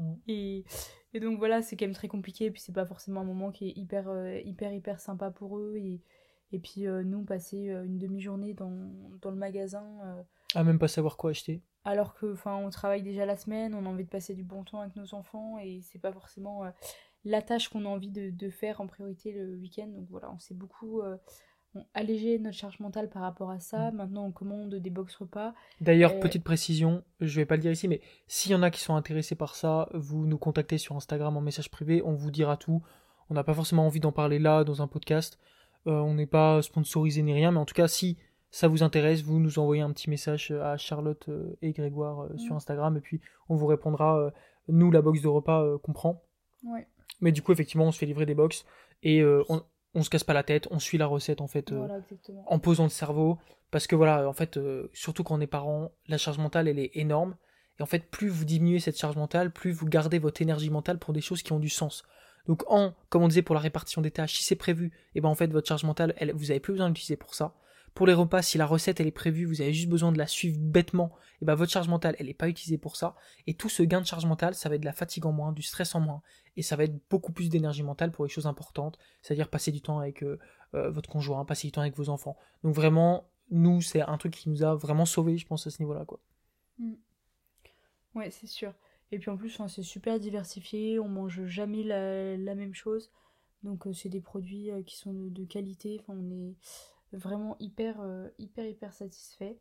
Mm. Et, et, donc voilà, c'est quand même très compliqué. Et puis c'est pas forcément un moment qui est hyper, euh, hyper, hyper sympa pour eux. Et, et puis euh, nous, passer une demi-journée dans, dans, le magasin. à même pas savoir quoi acheter. Alors que, enfin, on travaille déjà la semaine, on a envie de passer du bon temps avec nos enfants. Et c'est pas forcément la tâche qu'on a envie de, de, faire en priorité le week-end. Donc voilà, on s'est beaucoup alléger notre charge mentale par rapport à ça. Mm. Maintenant, on commande des box repas. D'ailleurs, petite précision, je vais pas le dire ici, mais s'il y en a qui sont intéressés par ça, vous nous contactez sur Instagram en message privé, on vous dira tout. On n'a pas forcément envie d'en parler là, dans un podcast. Euh, on n'est pas sponsorisé ni rien, mais en tout cas, si ça vous intéresse, vous nous envoyez un petit message à Charlotte euh, et Grégoire euh, sur mm. Instagram, et puis on vous répondra. nous, la box de repas comprend. Mais du coup, effectivement, on se fait livrer des box et on, on se casse pas la tête, on suit la recette en fait euh, en posant le cerveau parce que voilà en fait euh, surtout quand on est parent, la charge mentale elle est énorme et en fait plus vous diminuez cette charge mentale, plus vous gardez votre énergie mentale pour des choses qui ont du sens. Donc en comme on disait pour la répartition des tâches, si c'est prévu, et ben en fait votre charge mentale elle, vous avez plus besoin d'utiliser pour ça. Pour les repas, si la recette elle est prévue, vous avez juste besoin de la suivre bêtement, et ben votre charge mentale elle n'est pas utilisée pour ça. Et tout ce gain de charge mentale, ça va être de la fatigue en moins, du stress en moins, et ça va être beaucoup plus d'énergie mentale pour les choses importantes, c'est-à-dire passer du temps avec euh, euh, votre conjoint, passer du temps avec vos enfants. Donc vraiment, nous c'est un truc qui nous a vraiment sauvés, je pense à ce niveau-là quoi. Mm. Ouais, c'est sûr. Et puis en plus, c'est super diversifié, on mange jamais la, même chose. Donc euh, c'est des produits qui sont de, de qualité. Enfin, on est vraiment hyper, euh, hyper, hyper satisfait.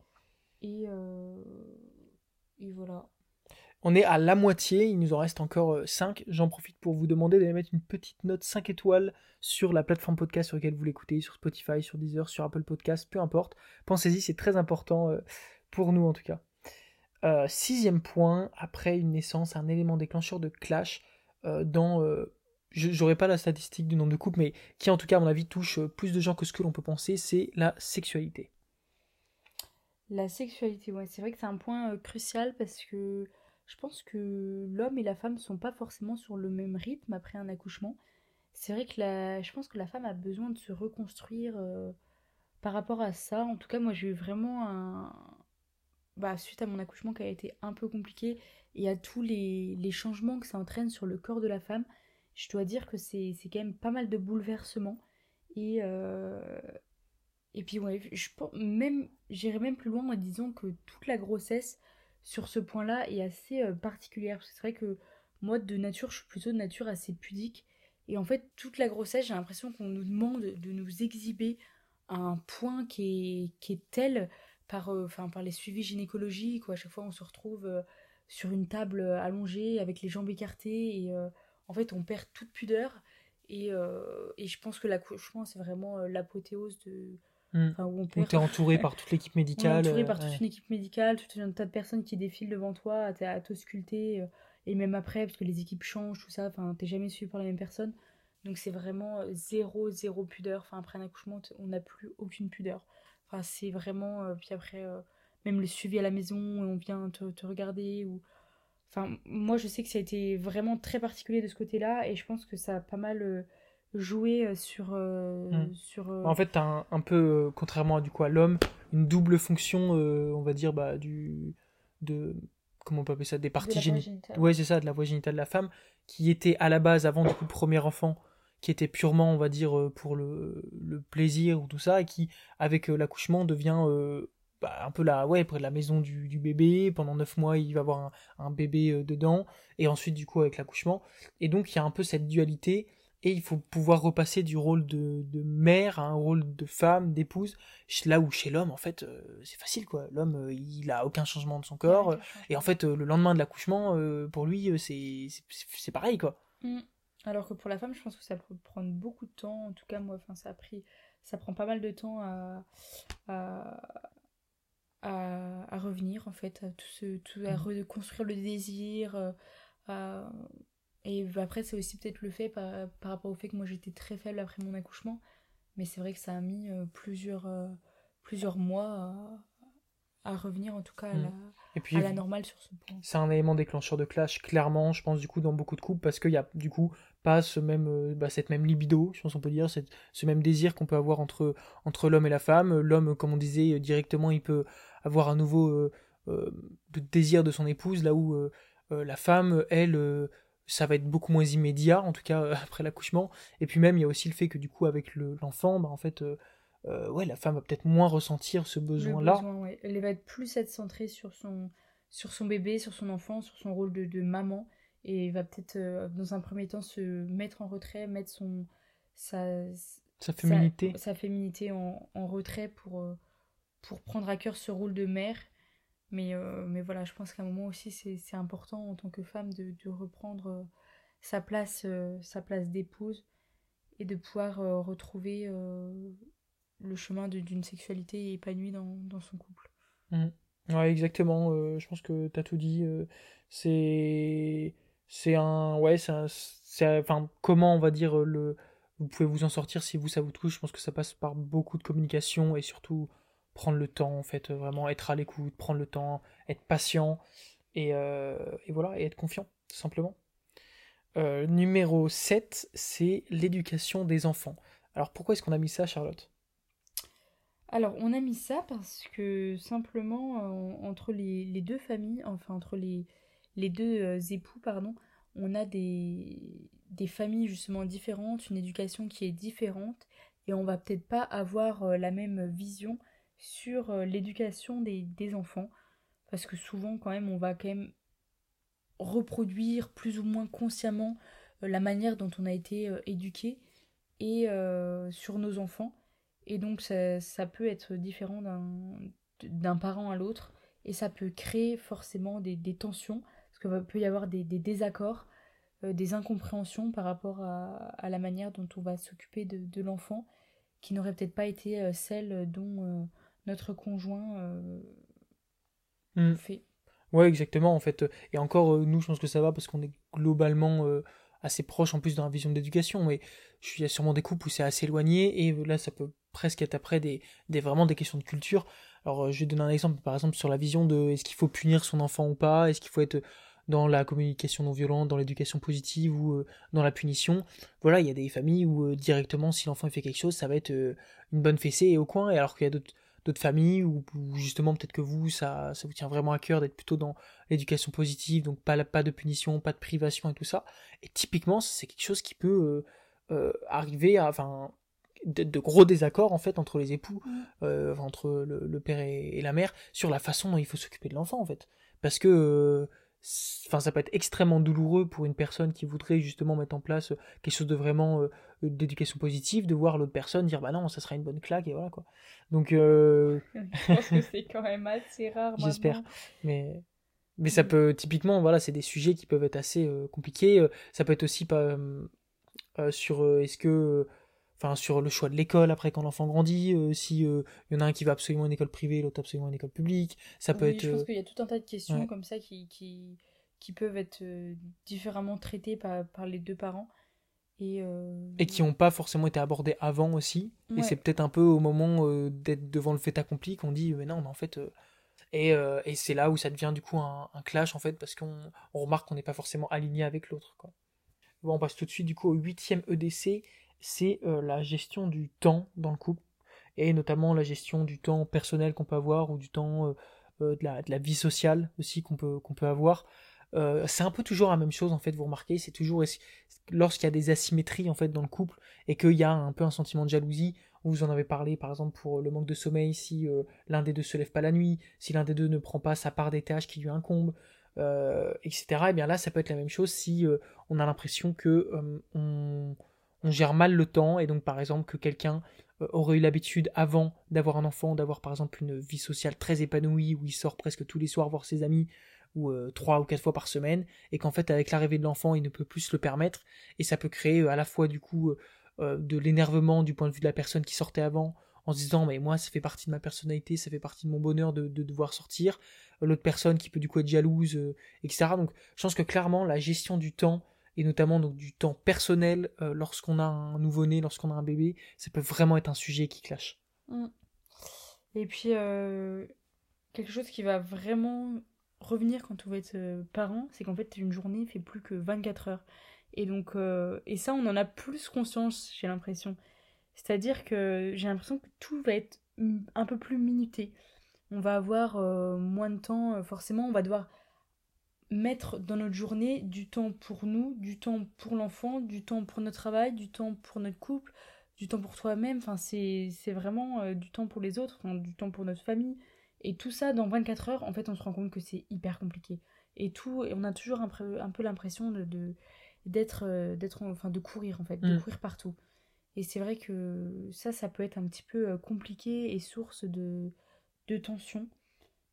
Et, euh, et voilà. On est à la moitié, il nous en reste encore 5. Euh, J'en profite pour vous demander d'aller mettre une petite note 5 étoiles sur la plateforme podcast sur laquelle vous l'écoutez, sur Spotify, sur Deezer, sur Apple Podcast, peu importe. Pensez-y, c'est très important pour nous en tout cas. sixième point, après une naissance, un élément déclencheur de clash dans j'aurais pas la statistique du nombre de couples, mais qui en tout cas à mon avis touche euh, plus de gens que ce que l'on peut penser, c'est la sexualité. La sexualité, ouais, c'est vrai que c'est un point euh, crucial parce que je pense que l'homme et la femme sont pas forcément sur le même rythme après un accouchement. C'est vrai que la, je pense que la femme a besoin de se reconstruire euh, par rapport à ça. En tout cas, moi j'ai eu vraiment un, bah, suite à mon accouchement qui a été un peu compliqué et à tous les changements que ça entraîne sur le corps de la femme je dois dire que c'est quand même pas mal de bouleversements. Et, euh, et puis, ouais, je même, j'irais même plus loin en disant que toute la grossesse, sur ce point-là, est assez euh, particulière. c'est vrai que moi, de nature, je suis plutôt de nature assez pudique. Et en fait, toute la grossesse, j'ai l'impression qu'on nous demande de nous exhiber à un point qui est, qui est tel par, euh, enfin, par les suivis gynécologiques. Où à chaque fois, on se retrouve sur une table allongée avec les jambes écartées en fait, on perd toute pudeur. Et, euh, et je pense que l'accouchement, c'est vraiment euh, l'apothéose de. Hmm. où on perd... entouré par toute l'équipe médicale. entouré par toute une équipe médicale, tout un tas de personnes qui défilent devant toi à, à t'ausculter. Euh, et même après, parce que les équipes changent, tout ça. Enfin, t'es jamais suivi par la même personne. Donc c'est vraiment zéro, zéro pudeur. Enfin, après un accouchement, on n'a plus aucune pudeur. Enfin, c'est vraiment. puis après, même le suivi à la maison, on vient te, te regarder. ou Enfin, moi, je sais que ça a été vraiment très particulier de ce côté-là, et je pense que ça a pas mal euh, joué euh, sur. Euh, hmm. sur En fait, tu as un, peu, contrairement à, du coup, à l'homme, une double fonction, on va dire, bah, du. de comment on peut appeler ça Des parties génitales. Ouais, c'est ça, de la voie génitale de la femme, qui était à la base, avant du coup, le premier enfant, qui était purement, on va dire, pour le, le plaisir ou tout ça, et qui, avec l'accouchement, devient bah, un peu là, ouais, près de la maison du, bébé. Pendant 9 mois, il va avoir un, bébé euh, dedans. Et ensuite, du coup, avec l'accouchement. Et donc, il y a un peu cette dualité et il faut pouvoir repasser du rôle de, de mère à un rôle de femme, d'épouse, là où chez l'homme, en fait, euh, c'est facile, quoi. L'homme, euh, il a aucun changement de son corps, et en fait, le lendemain de l'accouchement, pour lui, c'est c'est pareil, quoi. Mm. Alors que pour la femme, je pense que ça peut prendre beaucoup de temps. En tout cas, moi, enfin, ça a pris, ça prend pas mal de temps à, à, à, revenir, en fait, à tout ce, tout, à mm. reconstruire le désir, à et après, c'est aussi peut-être le fait par, rapport au fait que moi j'étais très faible après mon accouchement. Mais c'est vrai que ça a mis euh, plusieurs, euh, plusieurs mois à, revenir en tout cas à, mm. la, Et puis, à la normale sur ce point. C'est un élément déclencheur de clash, clairement, je pense, du coup, dans beaucoup de couples, parce qu'il y a du coup pas ce même, euh, bah, cette même libido, je pense qu'on peut dire, cette, ce même désir qu'on peut avoir entre, entre l'homme et la femme. L'homme, comme on disait directement, il peut avoir un nouveau désir de son épouse, là où la femme, elle ça va être beaucoup moins immédiat, en tout cas euh, après l'accouchement. Et puis même, il y a aussi le fait que du coup, avec l'enfant, bah, en fait, euh, euh, ouais, la femme va peut-être moins ressentir ce besoin-là. Elle va être plus être centrée sur son, sur son bébé, sur son enfant, sur son rôle de, de maman. Et va peut-être, dans un premier temps, se mettre en retrait, mettre son, sa, sa féminité, sa, féminité en, en, retrait pour, pour prendre à cœur ce rôle de mère mais, euh, mais voilà, je pense qu'à un moment aussi, c'est important en tant que femme de, de reprendre euh, sa place, euh, sa place d'épouse et de pouvoir retrouver le chemin d'une sexualité épanouie dans, dans son couple. Mmh. Ouais, exactement. je pense que tu as tout dit. c'est c'est un ouais c'est enfin comment on va dire le vous pouvez vous en sortir si vous ça vous touche je pense que ça passe par beaucoup de communication et surtout prendre le temps, en fait, vraiment être à l'écoute, prendre le temps, être patient, et, euh, voilà, et être confiant, tout simplement. Euh, numéro 7, c'est l'éducation des enfants. Alors pourquoi est-ce qu'on a mis ça, Charlotte? Alors on a mis ça parce que simplement, euh, entre les, deux familles, enfin entre les, les deux époux, pardon, on a des, des familles justement différentes, une éducation qui est différente, et on va peut-être pas avoir la même vision sur euh, l'éducation des, enfants. Parce que souvent, quand même, on va quand même reproduire plus ou moins consciemment euh, la manière dont on a été euh, éduqué et sur nos enfants. Et donc, ça, peut être différent d'un parent à l'autre. Et ça peut créer forcément des, tensions. Parce qu'il peut y avoir des, désaccords, des incompréhensions par rapport à, la manière dont on va s'occuper de, de l'enfant, qui n'aurait peut-être pas été celle dont notre conjoint euh, hmm. fait. Ouais, exactement, en fait. Et encore, euh, nous, je pense que ça va parce qu'on est globalement euh, assez proche en plus dans la vision d'éducation. Mais il y a sûrement des couples où c'est assez éloigné et là, ça peut presque être après des, des vraiment des questions de culture. Alors, je vais donner un exemple, par exemple, sur la vision de est-ce qu'il faut punir son enfant ou pas Est-ce qu'il faut être dans la communication non violente, dans l'éducation positive ou dans la punition. Voilà, il y a des familles où directement, si l'enfant fait quelque chose, ça va être une bonne fessée et au coin, et alors qu'il y a d'autres d'autres familles ou, justement peut-être que vous ça, ça vous tient vraiment à cœur d'être plutôt dans l'éducation positive donc pas pas de punition pas de privation et tout ça et typiquement c'est quelque chose qui peut euh, euh, arriver à enfin de, gros désaccords en fait entre les époux mmh. euh, entre le, père et, la mère sur la façon dont il faut s'occuper de l'enfant en fait parce que enfin ça peut être extrêmement douloureux pour une personne qui voudrait justement mettre en place quelque chose de vraiment euh, d'éducation positive de voir l'autre personne dire bah non ça sera une bonne claque et voilà quoi. Donc euh... je pense que c'est quand même assez rare j'espère. mais mais ça peut typiquement voilà c'est des sujets qui peuvent être assez euh, compliqués euh, ça peut être aussi pas sur est-ce que enfin sur le choix de l'école après quand l'enfant grandit euh, si il y en a un qui va absolument à une école privée l'autre absolument à une école publique. Ça peut être je pense qu'il y a tout un tas de questions comme ça qui, qui, qui peuvent être euh, différemment traitées par, par les deux parents. Et, euh, et qui n'ont pas forcément été abordées avant aussi. Et c'est peut-être un peu au moment d'être devant le fait accompli qu'on dit mais non mais en fait et, et c'est là où ça devient du coup un, un clash en fait parce qu'on on remarque qu'on n'est pas forcément aligné avec l'autre bon on passe tout de suite du coup au huitième EDC c'est euh, la gestion du temps dans le couple, et notamment la gestion du temps personnel qu'on peut avoir, ou du temps euh, euh, de, la, vie sociale aussi qu'on peut, qu'on peut avoir. c'est un peu toujours la même chose en fait, vous remarquez, c'est toujours lorsqu'il y a des asymétries en fait dans le couple et qu'il y a un peu un sentiment de jalousie, vous en avez parlé par exemple pour le manque de sommeil, si l'un des deux se lève pas la nuit, si l'un des deux ne prend pas sa part des tâches qui lui incombent, etc. Et bien là ça peut être la même chose si on a l'impression que on, on gère mal le temps. Et donc par exemple que quelqu'un euh, aurait eu l'habitude avant d'avoir un enfant, d'avoir par exemple une vie sociale très épanouie où il sort presque tous les soirs voir ses amis ou euh, trois ou quatre fois par semaine et qu'en fait avec l'arrivée de l'enfant il ne peut plus se le permettre. Et ça peut créer euh, à la fois du coup de l'énervement du point de vue de la personne qui sortait avant en se disant mais moi ça fait partie de ma personnalité, ça fait partie de mon bonheur de, de devoir sortir, l'autre personne qui peut du coup être jalouse, etc. Donc je pense que clairement la gestion du temps et notamment donc du temps personnel euh, lorsqu'on a un nouveau-né, lorsqu'on a un bébé, ça peut vraiment être un sujet qui clash. Mm. Et puis euh, quelque chose qui va vraiment revenir quand on va être euh, parent, c'est qu'en fait une journée fait plus que 24 heures. Et donc et ça on en a plus conscience, j'ai l'impression. C'est-à-dire que j'ai l'impression que tout va être un peu plus minuté. On va avoir moins de temps, forcément, on va devoir mettre dans notre journée du temps pour nous, du temps pour l'enfant, du temps pour notre travail, du temps pour notre couple, du temps pour toi-même. Enfin, c'est vraiment euh, du temps pour les autres, du temps pour notre famille. Et tout ça dans 24 heures, en fait, on se rend compte que c'est hyper compliqué. Et tout, et on a toujours un, un peu l'impression de d'être euh, d'être enfin de courir en fait de mm. courir partout et c'est vrai que ça ça peut être un petit peu euh, compliqué et source de de tension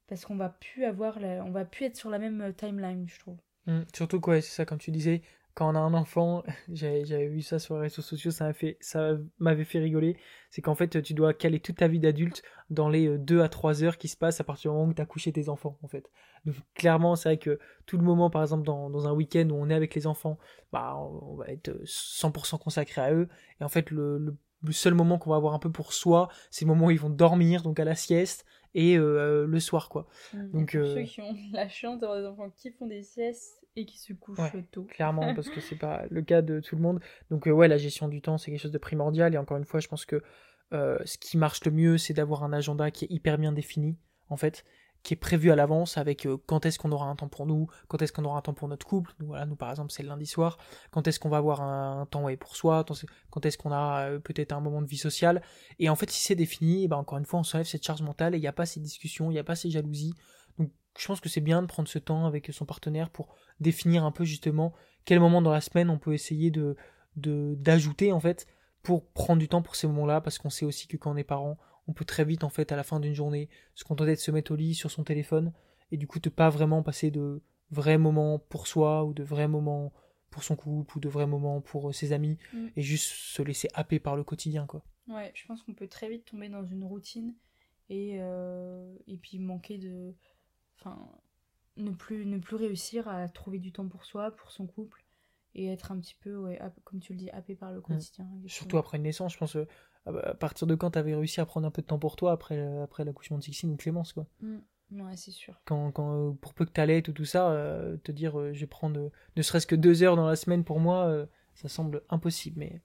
parce qu'on va plus avoir on va plus être sur la même euh, timeline je trouve. Mmh, surtout quoi c'est ça comme tu disais quand on a un enfant j'avais vu ça sur les réseaux sociaux ça m'avait fait ça m'avait fait rigoler. C'est qu'en fait tu dois caler toute ta vie d'adulte dans les 2 euh, à 3 heures qui se passent à partir du moment où tu as couché tes enfants en fait. Donc clairement c'est vrai que tout le moment par exemple dans, un week-end où on est avec les enfants bah on va être 100% consacré à eux. Et en fait le, le le seul moment qu'on va avoir un peu pour soi, c'est le moment où ils vont dormir, donc à la sieste, et euh, le soir, quoi. Mmh, donc, euh, ceux qui ont la chance d'avoir des enfants qui font des siestes et qui se couchent tôt. Clairement, parce que c'est pas le cas de tout le monde. Donc, euh, ouais, la gestion du temps, c'est quelque chose de primordial, et encore une fois, je pense que ce qui marche le mieux, c'est d'avoir un agenda qui est hyper bien défini, en fait, qui est prévu à l'avance avec euh, quand est-ce qu'on aura un temps pour nous, quand est-ce qu'on aura un temps pour notre couple. Nous, voilà, nous par exemple, c'est le lundi soir. Quand est-ce qu'on va avoir un, temps pour soi, quand est-ce qu'on a euh, peut-être un moment de vie sociale? Et en fait, si c'est défini, ben, encore une fois, on s'enlève cette charge mentale et il n'y a pas ces discussions, il n'y a pas ces jalousies. Donc, je pense que c'est bien de prendre ce temps avec son partenaire pour définir un peu justement quel moment dans la semaine on peut essayer de d'ajouter en fait pour prendre du temps pour ces moments-là parce qu'on sait aussi que quand on est parent, on peut très vite en fait à la fin d'une journée se contenter de se mettre au lit sur son téléphone et du coup de pas vraiment passer de vrais moments pour soi ou de vrais moments pour son couple ou de vrais moments pour euh, ses amis mm. et juste se laisser happer par le quotidien quoi. Ouais, je pense qu'on peut très vite tomber dans une routine et, euh, et puis manquer de enfin ne plus ne plus réussir à trouver du temps pour soi, pour son couple et être un petit peu ouais, comme tu le dis happé par le mm. quotidien. Surtout après une naissance, je pense euh, ah bah, à partir de quand t'avais réussi à prendre un peu de temps pour toi après, après l'accouchement de Sixine ou Clémence, quoi. Mm. Ouais, c'est sûr. Quand, quand, pour peu que t'allais tout, tout ça, euh, te dire euh, je vais prendre ne serait-ce que deux heures dans la semaine pour moi, euh, ça semble impossible, mais,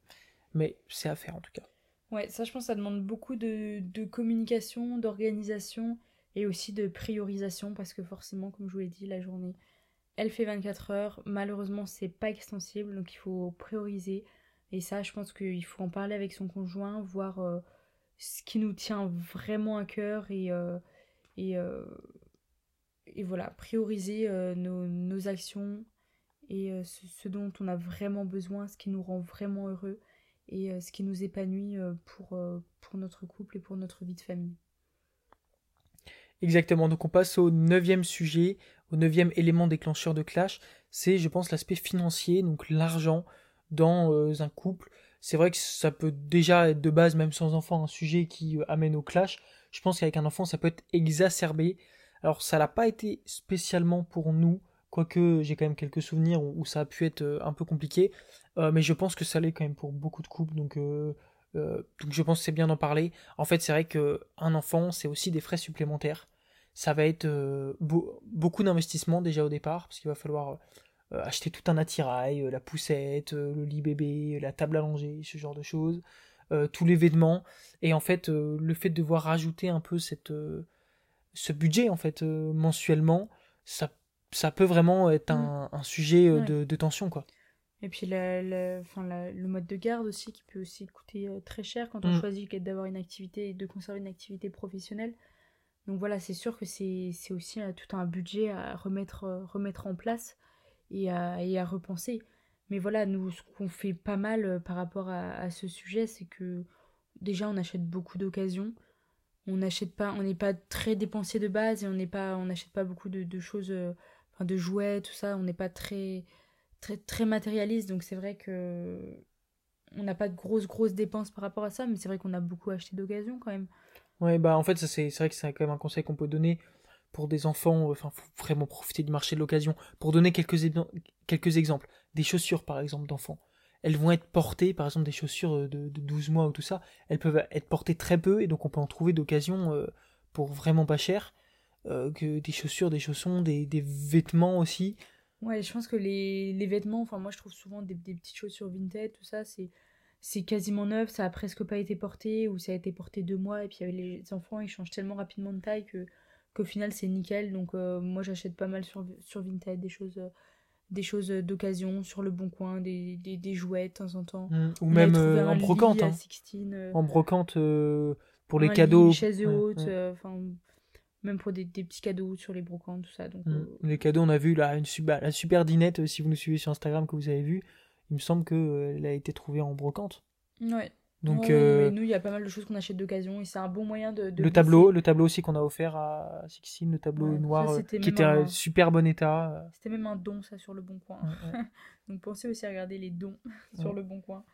mais c'est à faire en tout cas. Ouais, ça je pense ça demande beaucoup de, de communication, d'organisation et aussi de priorisation parce que forcément, comme je vous l'ai dit, la journée elle fait 24 heures. Malheureusement, c'est pas extensible donc il faut prioriser et ça, je pense qu'il faut en parler avec son conjoint, voir euh, ce qui nous tient vraiment à cœur et, euh, euh, voilà, prioriser nos, actions et ce, dont on a vraiment besoin, ce qui nous rend vraiment heureux et ce qui nous épanouit pour notre couple et pour notre vie de famille. Exactement, donc on passe au neuvième sujet, au neuvième élément déclencheur de clash, c'est je pense l'aspect financier, donc l'argent dans euh, un couple. C'est vrai que ça peut déjà être de base, même sans enfant, un sujet qui euh, amène au clash. Je pense qu'avec un enfant, ça peut être exacerbé. Alors ça n'a pas été spécialement pour nous, quoique j'ai quand même quelques souvenirs où, ça a pu être euh, un peu compliqué, mais je pense que ça l'est quand même pour beaucoup de couples, donc, je pense que c'est bien d'en parler. En fait, c'est vrai que un enfant, c'est aussi des frais supplémentaires. Ça va être beaucoup d'investissement déjà au départ, parce qu'il va falloir euh, acheter tout un attirail, euh, la poussette, euh, le lit bébé, la table langer, ce genre de choses, tous les vêtements. Et en fait, le fait de devoir rajouter un peu cette, ce budget en fait mensuellement, ça, ça peut vraiment être un, mmh. sujet de, tension quoi. Et puis le mode de garde aussi qui peut aussi coûter très cher quand on mmh. choisit d'avoir une activité et de conserver une activité professionnelle. Donc voilà, c'est sûr que c'est aussi tout un budget à remettre, remettre en place et à, repenser. Mais voilà, nous, ce qu'on fait pas mal euh, par rapport à, ce sujet, c'est que déjà, on achète beaucoup d'occasions. On n'achète pas, on n'est pas très dépensier de base et on n'est pas, on n'achète pas beaucoup de, choses, euh, de jouets, tout ça. On n'est pas très, très, matérialiste. Donc c'est vrai que on n'a pas de grosses, grosses dépenses par rapport à ça, mais c'est vrai qu'on a beaucoup acheté d'occasion quand même. Ouais, bah en fait, ça c'est vrai que c'est quand même un conseil qu'on peut donner pour des enfants, enfin, faut vraiment profiter du marché de l'occasion. Pour donner quelques, quelques exemples, des chaussures par exemple d'enfants. Elles vont être portées, par exemple des chaussures de, de, 12 mois ou tout ça, elles peuvent être portées très peu et donc on peut en trouver d'occasion euh, pour vraiment pas cher. Euh, que des chaussures, des chaussons, des, des, vêtements aussi. Ouais, je pense que les, les vêtements, enfin moi je trouve souvent des, des petites chaussures vintage, tout ça, c'est c'est quasiment neuf, ça a presque pas été porté, ou ça a été porté deux mois, et puis les enfants ils changent tellement rapidement de taille que qu'au final c'est nickel. Donc euh, moi j'achète pas mal sur, sur Vinted des choses, euh, des choses d'occasion sur le bon coin, des, des, des, jouets de temps en temps. Mmh. Ou même euh, en brocante. Hein. en brocante pour les cadeaux. Lit, chaises hautes, enfin même pour des, des, petits cadeaux sur les brocantes, tout ça. Donc, mmh. Les cadeaux, on a vu là, une super, la super dinette, si vous nous suivez sur Instagram, que vous avez vu, il me semble qu'elle a été trouvée en brocante. Ouais. Donc, euh, nous, il y a pas mal de choses qu'on achète d'occasion et c'est un bon moyen de. le tableau, le tableau aussi qu'on a offert à Sixine, le tableau noir euh, qui était en super bon état. C'était même un don, ça, sur le bon coin. Donc pensez aussi à regarder les dons sur le bon coin.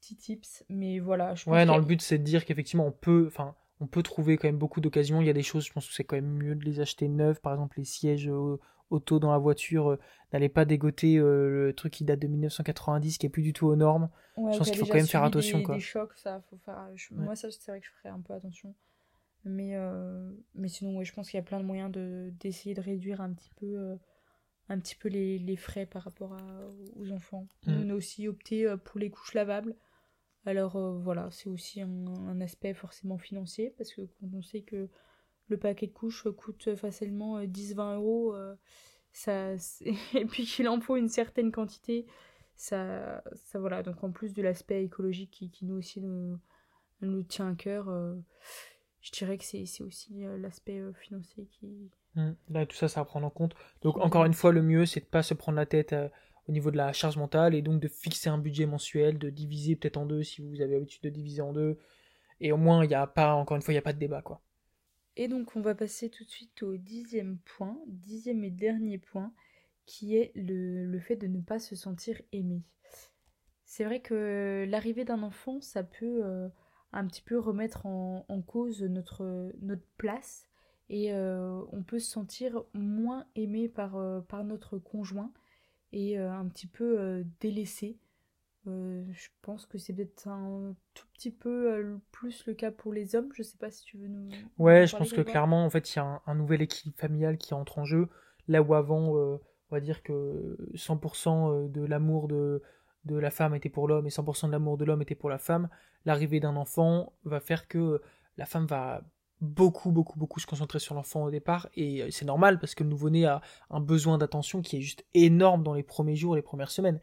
Petits tips, mais voilà. Je ouais, non, le but c'est de dire qu'effectivement on peut, enfin, on peut trouver quand même beaucoup d'occasions. Il y a des choses, je pense que c'est quand même mieux de les acheter neuves, par exemple les sièges auto dans la voiture, euh, n'allez pas dégoter euh, le truc qui date de 1990, qui est plus du tout aux normes. je pense qu'il faut quand même faire attention. Des, quoi. des chocs, ça, faut faire... Moi, ça, c'est vrai que je ferais un peu attention. Mais, euh, mais sinon, je pense qu'il y a plein de moyens d'essayer de, réduire un petit peu, un petit peu les, les frais par rapport aux enfants. Mm. On a aussi opté pour les couches lavables. Alors voilà, c'est aussi un, un, aspect forcément financier, parce que quand on sait que le paquet de couches coûte facilement 10-20 euh, euros. Euh, ça, et puis qu'il en faut une certaine quantité. Ça, ça voilà. Donc en plus de l'aspect écologique qui, qui, nous aussi nous, nous tient à cœur, euh, je dirais que c'est aussi l'aspect financier qui. Mmh. Là, tout ça, ça à prendre en compte. Donc encore une fois, le mieux, c'est de pas se prendre la tête au niveau de la charge mentale et donc de fixer un budget mensuel, de diviser peut-être en deux si vous avez l'habitude de diviser en deux. Et au moins, il n'y a pas, encore une fois, il n'y a pas de débat, quoi. Et donc on va passer tout de suite au dixième point, dixième et dernier point, qui est le, fait de ne pas se sentir aimé. C'est vrai que l'arrivée d'un enfant, ça peut euh, un petit peu remettre en, cause notre, notre place et euh, on peut se sentir moins aimé par, euh, par notre conjoint et un petit peu délaissé euh, je pense que c'est peut-être un tout petit peu euh, plus le cas pour les hommes. Je sais pas si tu veux nous. Ouais, je pense que clairement, en fait, il y a un, nouvel équilibre familial qui entre en jeu. Là où avant, euh, on va dire que 100% de l'amour de, de la femme était pour l'homme et 100% de l'amour de l'homme était pour la femme, l'arrivée d'un enfant va faire que la femme va beaucoup, beaucoup, beaucoup se concentrer sur l'enfant au départ. Et c'est normal parce que le nouveau-né a un besoin d'attention qui est juste énorme dans les premiers jours, les premières semaines.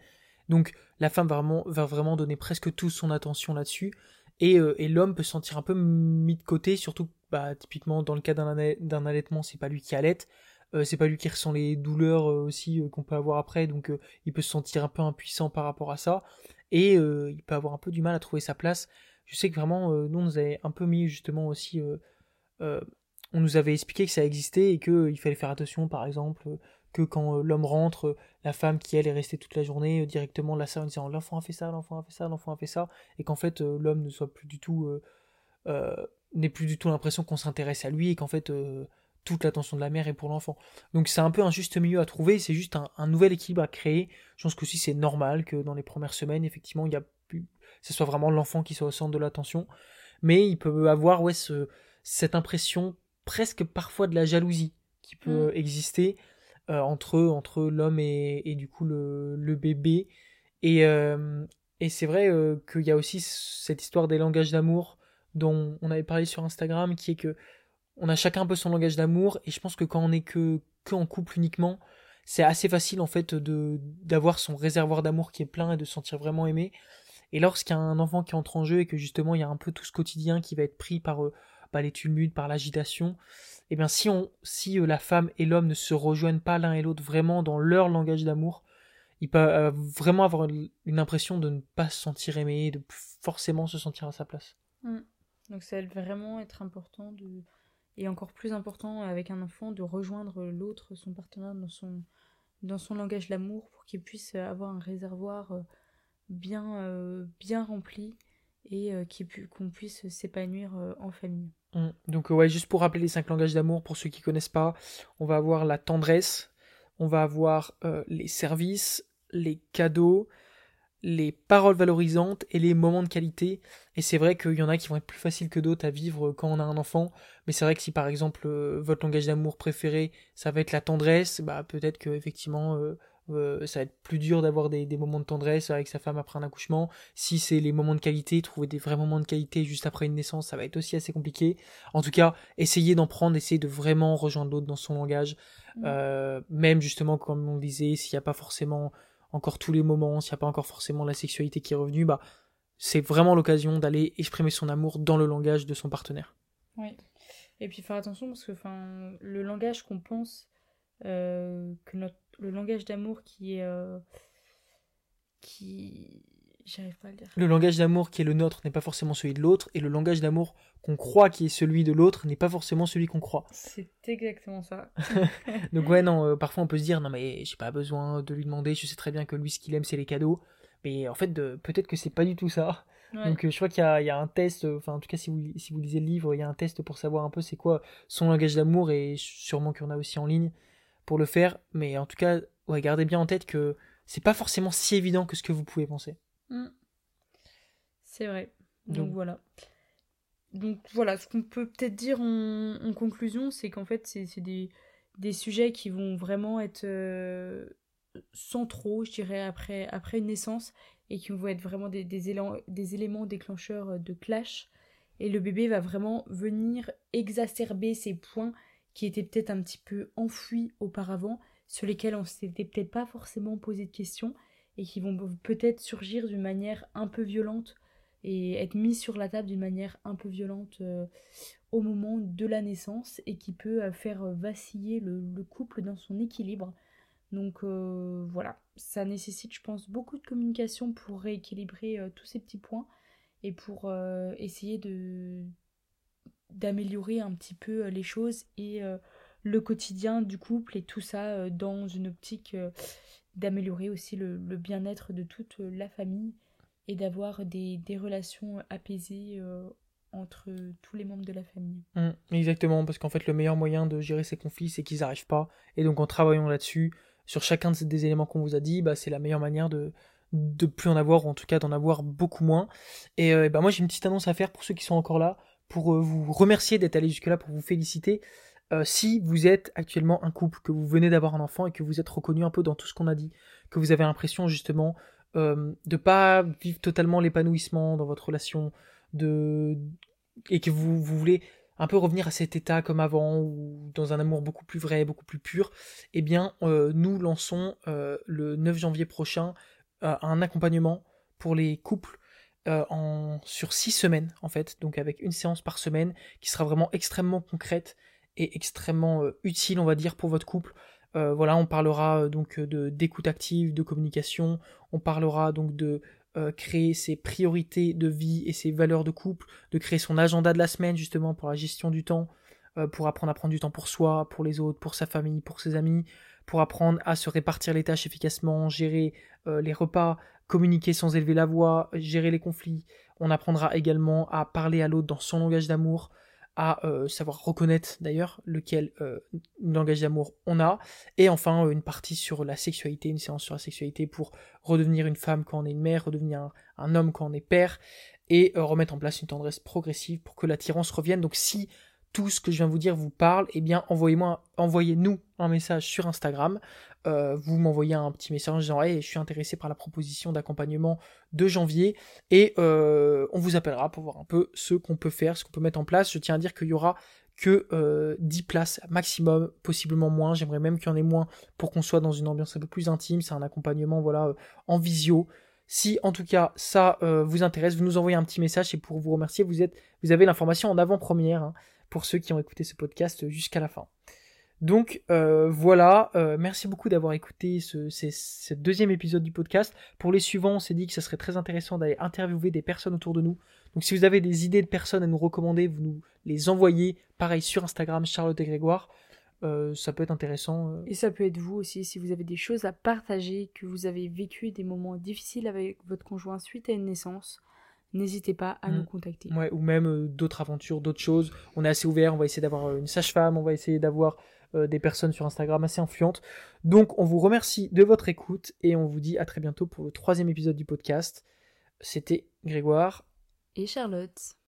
Donc la femme va vraiment, va vraiment donner presque toute son attention là-dessus. Et, euh, et l'homme peut se sentir un peu mis de côté, surtout bah, typiquement dans le cas d'un allaitement, c'est pas lui qui allait, euh, c'est pas lui qui ressent les douleurs euh, aussi qu'on peut avoir après, donc il peut se sentir un peu impuissant par rapport à ça, et il peut avoir un peu du mal à trouver sa place. Je sais que vraiment, nous on nous avait un peu mis justement aussi, on nous avait expliqué que ça existait et qu'il fallait faire attention par exemple que quand euh, l'homme rentre, euh, la femme qui elle est restée toute la journée euh, directement la sœur en disant l'enfant a fait ça, l'enfant a fait ça, l'enfant a fait ça, et qu'en fait l'homme ne soit plus du tout n'ait plus du tout l'impression qu'on s'intéresse à lui et qu'en fait toute l'attention de la mère est pour l'enfant. Donc c'est un peu un juste milieu à trouver, c'est juste un, nouvel équilibre à créer. Je pense que aussi c'est normal que dans les premières semaines, effectivement, il y a plus, ce soit vraiment l'enfant qui soit au centre de l'attention, mais il peut avoir ouais cette impression presque parfois de la jalousie qui peut mmh. exister euh, entre, entre l'homme et, et, du coup le, le bébé. Et, euh, et c'est vrai euh, qu'il y a aussi cette histoire des langages d'amour dont on avait parlé sur Instagram, qui est que on a chacun un peu son langage d'amour, et je pense que quand on est que, que en couple uniquement, c'est assez facile en fait de d'avoir son réservoir d'amour qui est plein et de se sentir vraiment aimé. Et lorsqu'il y a un enfant qui entre en jeu et que justement il y a un peu tout ce quotidien qui va être pris par, par les tumultes, par l'agitation, eh bien si on si euh, la femme et l'homme ne se rejoignent pas l'un et l'autre vraiment dans leur langage d'amour, il peut euh, vraiment avoir une impression de ne pas se sentir aimé, de forcément se sentir à sa place. Mm. Donc ça va vraiment être important de et encore plus important avec un enfant de rejoindre l'autre, son partenaire dans son dans son langage d'amour pour qu'il puisse avoir un réservoir euh, bien euh, bien rempli et qu'on puisse s'épanouir en famille. Mm. Donc ouais, juste pour rappeler les cinq langages d'amour pour ceux qui connaissent pas, on va avoir la tendresse, on va avoir euh, les services, les cadeaux, les paroles valorisantes et les moments de qualité. Et c'est vrai qu'il y en a qui vont être plus faciles que d'autres à vivre quand on a un enfant. Mais c'est vrai que si par exemple euh, votre langage d'amour préféré, ça va être la tendresse, bah peut-être que effectivement euh, ça va être plus dur d'avoir des, moments de tendresse avec sa femme après un accouchement. Si c'est les moments de qualité, trouver des vrais moments de qualité juste après une naissance, ça va être aussi assez compliqué. En tout cas, essayez d'en prendre, essayez de vraiment rejoindre l'autre dans son langage. Mm. Euh, même justement, comme on disait, s'il n'y a pas forcément encore tous les moments, s'il n'y a pas encore forcément la sexualité qui est revenue, bah, c'est vraiment l'occasion d'aller exprimer son amour dans le langage de son partenaire. Oui. Et puis faire attention parce que le langage qu'on pense euh, que notre, le langage d'amour qui est. Euh, qui. J'arrive pas à le dire. Le langage d'amour qui est le nôtre n'est pas forcément celui de l'autre, et le langage d'amour qu'on croit qui est celui de l'autre n'est pas forcément celui qu'on croit. C'est exactement ça. Donc ouais, non, euh, parfois on peut se dire, non mais j'ai pas besoin de lui demander, je sais très bien que lui ce qu'il aime c'est les cadeaux, mais en fait peut-être que c'est pas du tout ça. Donc je crois qu'il y, y a, un test, enfin en tout cas si vous, si vous lisez le livre, il y a un test pour savoir un peu c'est quoi son langage d'amour, et sûrement qu'il y en a aussi en ligne pour le faire, mais en tout cas, ouais, gardez bien en tête que c'est pas forcément si évident que ce que vous pouvez penser. Mm. C'est vrai. Donc, voilà. Donc voilà, ce qu'on peut peut-être dire en, conclusion, c'est qu'en fait, c'est des, des, sujets qui vont vraiment être euh, centraux, je dirais, après, après une naissance, et qui vont être vraiment des, des, des éléments déclencheurs de clash. Et le bébé va vraiment venir exacerber ces points qui étaient peut-être un petit peu enfouis auparavant, sur lesquels on s'était peut-être pas forcément posé de questions, et qui vont peut-être surgir d'une manière un peu violente et être mis sur la table d'une manière un peu violente euh, au moment de la naissance et qui peut euh, faire vaciller le, couple dans son équilibre. Donc euh, voilà, ça nécessite je pense beaucoup de communication pour rééquilibrer tous ces petits points et pour essayer de, d'améliorer un petit peu euh, les choses et euh, le quotidien du couple et tout ça euh, dans une optique d'améliorer aussi le, bien-être de toute la famille et d'avoir des, relations apaisées entre tous les membres de la famille. Mmh, exactement, parce qu'en fait le meilleur moyen de gérer ces conflits, c'est qu'ils n'arrivent pas. Et donc en travaillant là-dessus, sur chacun des éléments qu'on vous a dit, bah, c'est la meilleure manière de de plus en avoir, ou en tout cas d'en avoir beaucoup moins. Et bah, moi j'ai une petite annonce à faire pour ceux qui sont encore là pour euh, vous remercier d'être allé jusque-là, pour vous féliciter. Euh, si vous êtes actuellement un couple, que vous venez d'avoir un enfant et que vous êtes reconnu un peu dans tout ce qu'on a dit, que vous avez l'impression justement euh, de pas vivre totalement l'épanouissement dans votre relation, de et que vous, voulez un peu revenir à cet état comme avant ou dans un amour beaucoup plus vrai, beaucoup plus pur, eh bien euh, nous lançons le 9 janvier prochain un accompagnement pour les couples euh, en, sur six semaines en fait, donc avec une séance par semaine qui sera vraiment extrêmement concrète et extrêmement euh, utile on va dire pour votre couple. Euh, voilà, on parlera donc de d'écoute active, de communication, on parlera donc de créer ses priorités de vie et ses valeurs de couple, de créer son agenda de la semaine justement pour la gestion du temps, pour apprendre à prendre du temps pour soi, pour les autres, pour sa famille, pour ses amis, pour apprendre à se répartir les tâches efficacement, gérer les repas, communiquer sans élever la voix, gérer les conflits. On apprendra également à parler à l'autre dans son langage d'amour, à euh, savoir reconnaître d'ailleurs lequel euh, langage d'amour on a. Et enfin, euh, une partie sur la sexualité, une séance sur la sexualité pour redevenir une femme quand on est une mère, redevenir un, homme quand on est père, et remettre en place une tendresse progressive pour que l'attirance revienne. Donc si tout ce que je viens de vous dire vous parle, eh bien envoyez-moi, envoyez-nous un message sur Instagram. Euh, vous m'envoyez un petit message en disant hey, je suis intéressé par la proposition d'accompagnement de janvier et euh, on vous appellera pour voir un peu ce qu'on peut faire, ce qu'on peut mettre en place. Je tiens à dire qu'il y aura que 10 euh, places maximum, possiblement moins. J'aimerais même qu'il y en ait moins pour qu'on soit dans une ambiance un peu plus intime. C'est un accompagnement voilà en visio. Si en tout cas ça vous intéresse, vous nous envoyez un petit message et pour vous remercier, vous êtes, vous avez l'information en avant-première. Hein pour ceux qui ont écouté ce podcast jusqu'à la fin. Donc euh, voilà, euh, merci beaucoup d'avoir écouté ce, ce, ce deuxième épisode du podcast. Pour les suivants, on s'est dit que ce serait très intéressant d'aller interviewer des personnes autour de nous. Donc si vous avez des idées de personnes à nous recommander, vous nous les envoyez, pareil sur Instagram, Charlotte et Grégoire. Euh, ça peut être intéressant. Et ça peut être vous aussi, si vous avez des choses à partager, que vous avez vécu des moments difficiles avec votre conjoint suite à une naissance, n'hésitez pas à Mm. nous contacter. Ouais, ou même euh, d'autres aventures, d'autres choses. On est assez ouvert, on va essayer d'avoir une sage-femme, on va essayer d'avoir des personnes sur Instagram assez influentes. Donc on vous remercie de votre écoute et on vous dit à très bientôt pour le troisième épisode du podcast. C'était Grégoire. Et Charlotte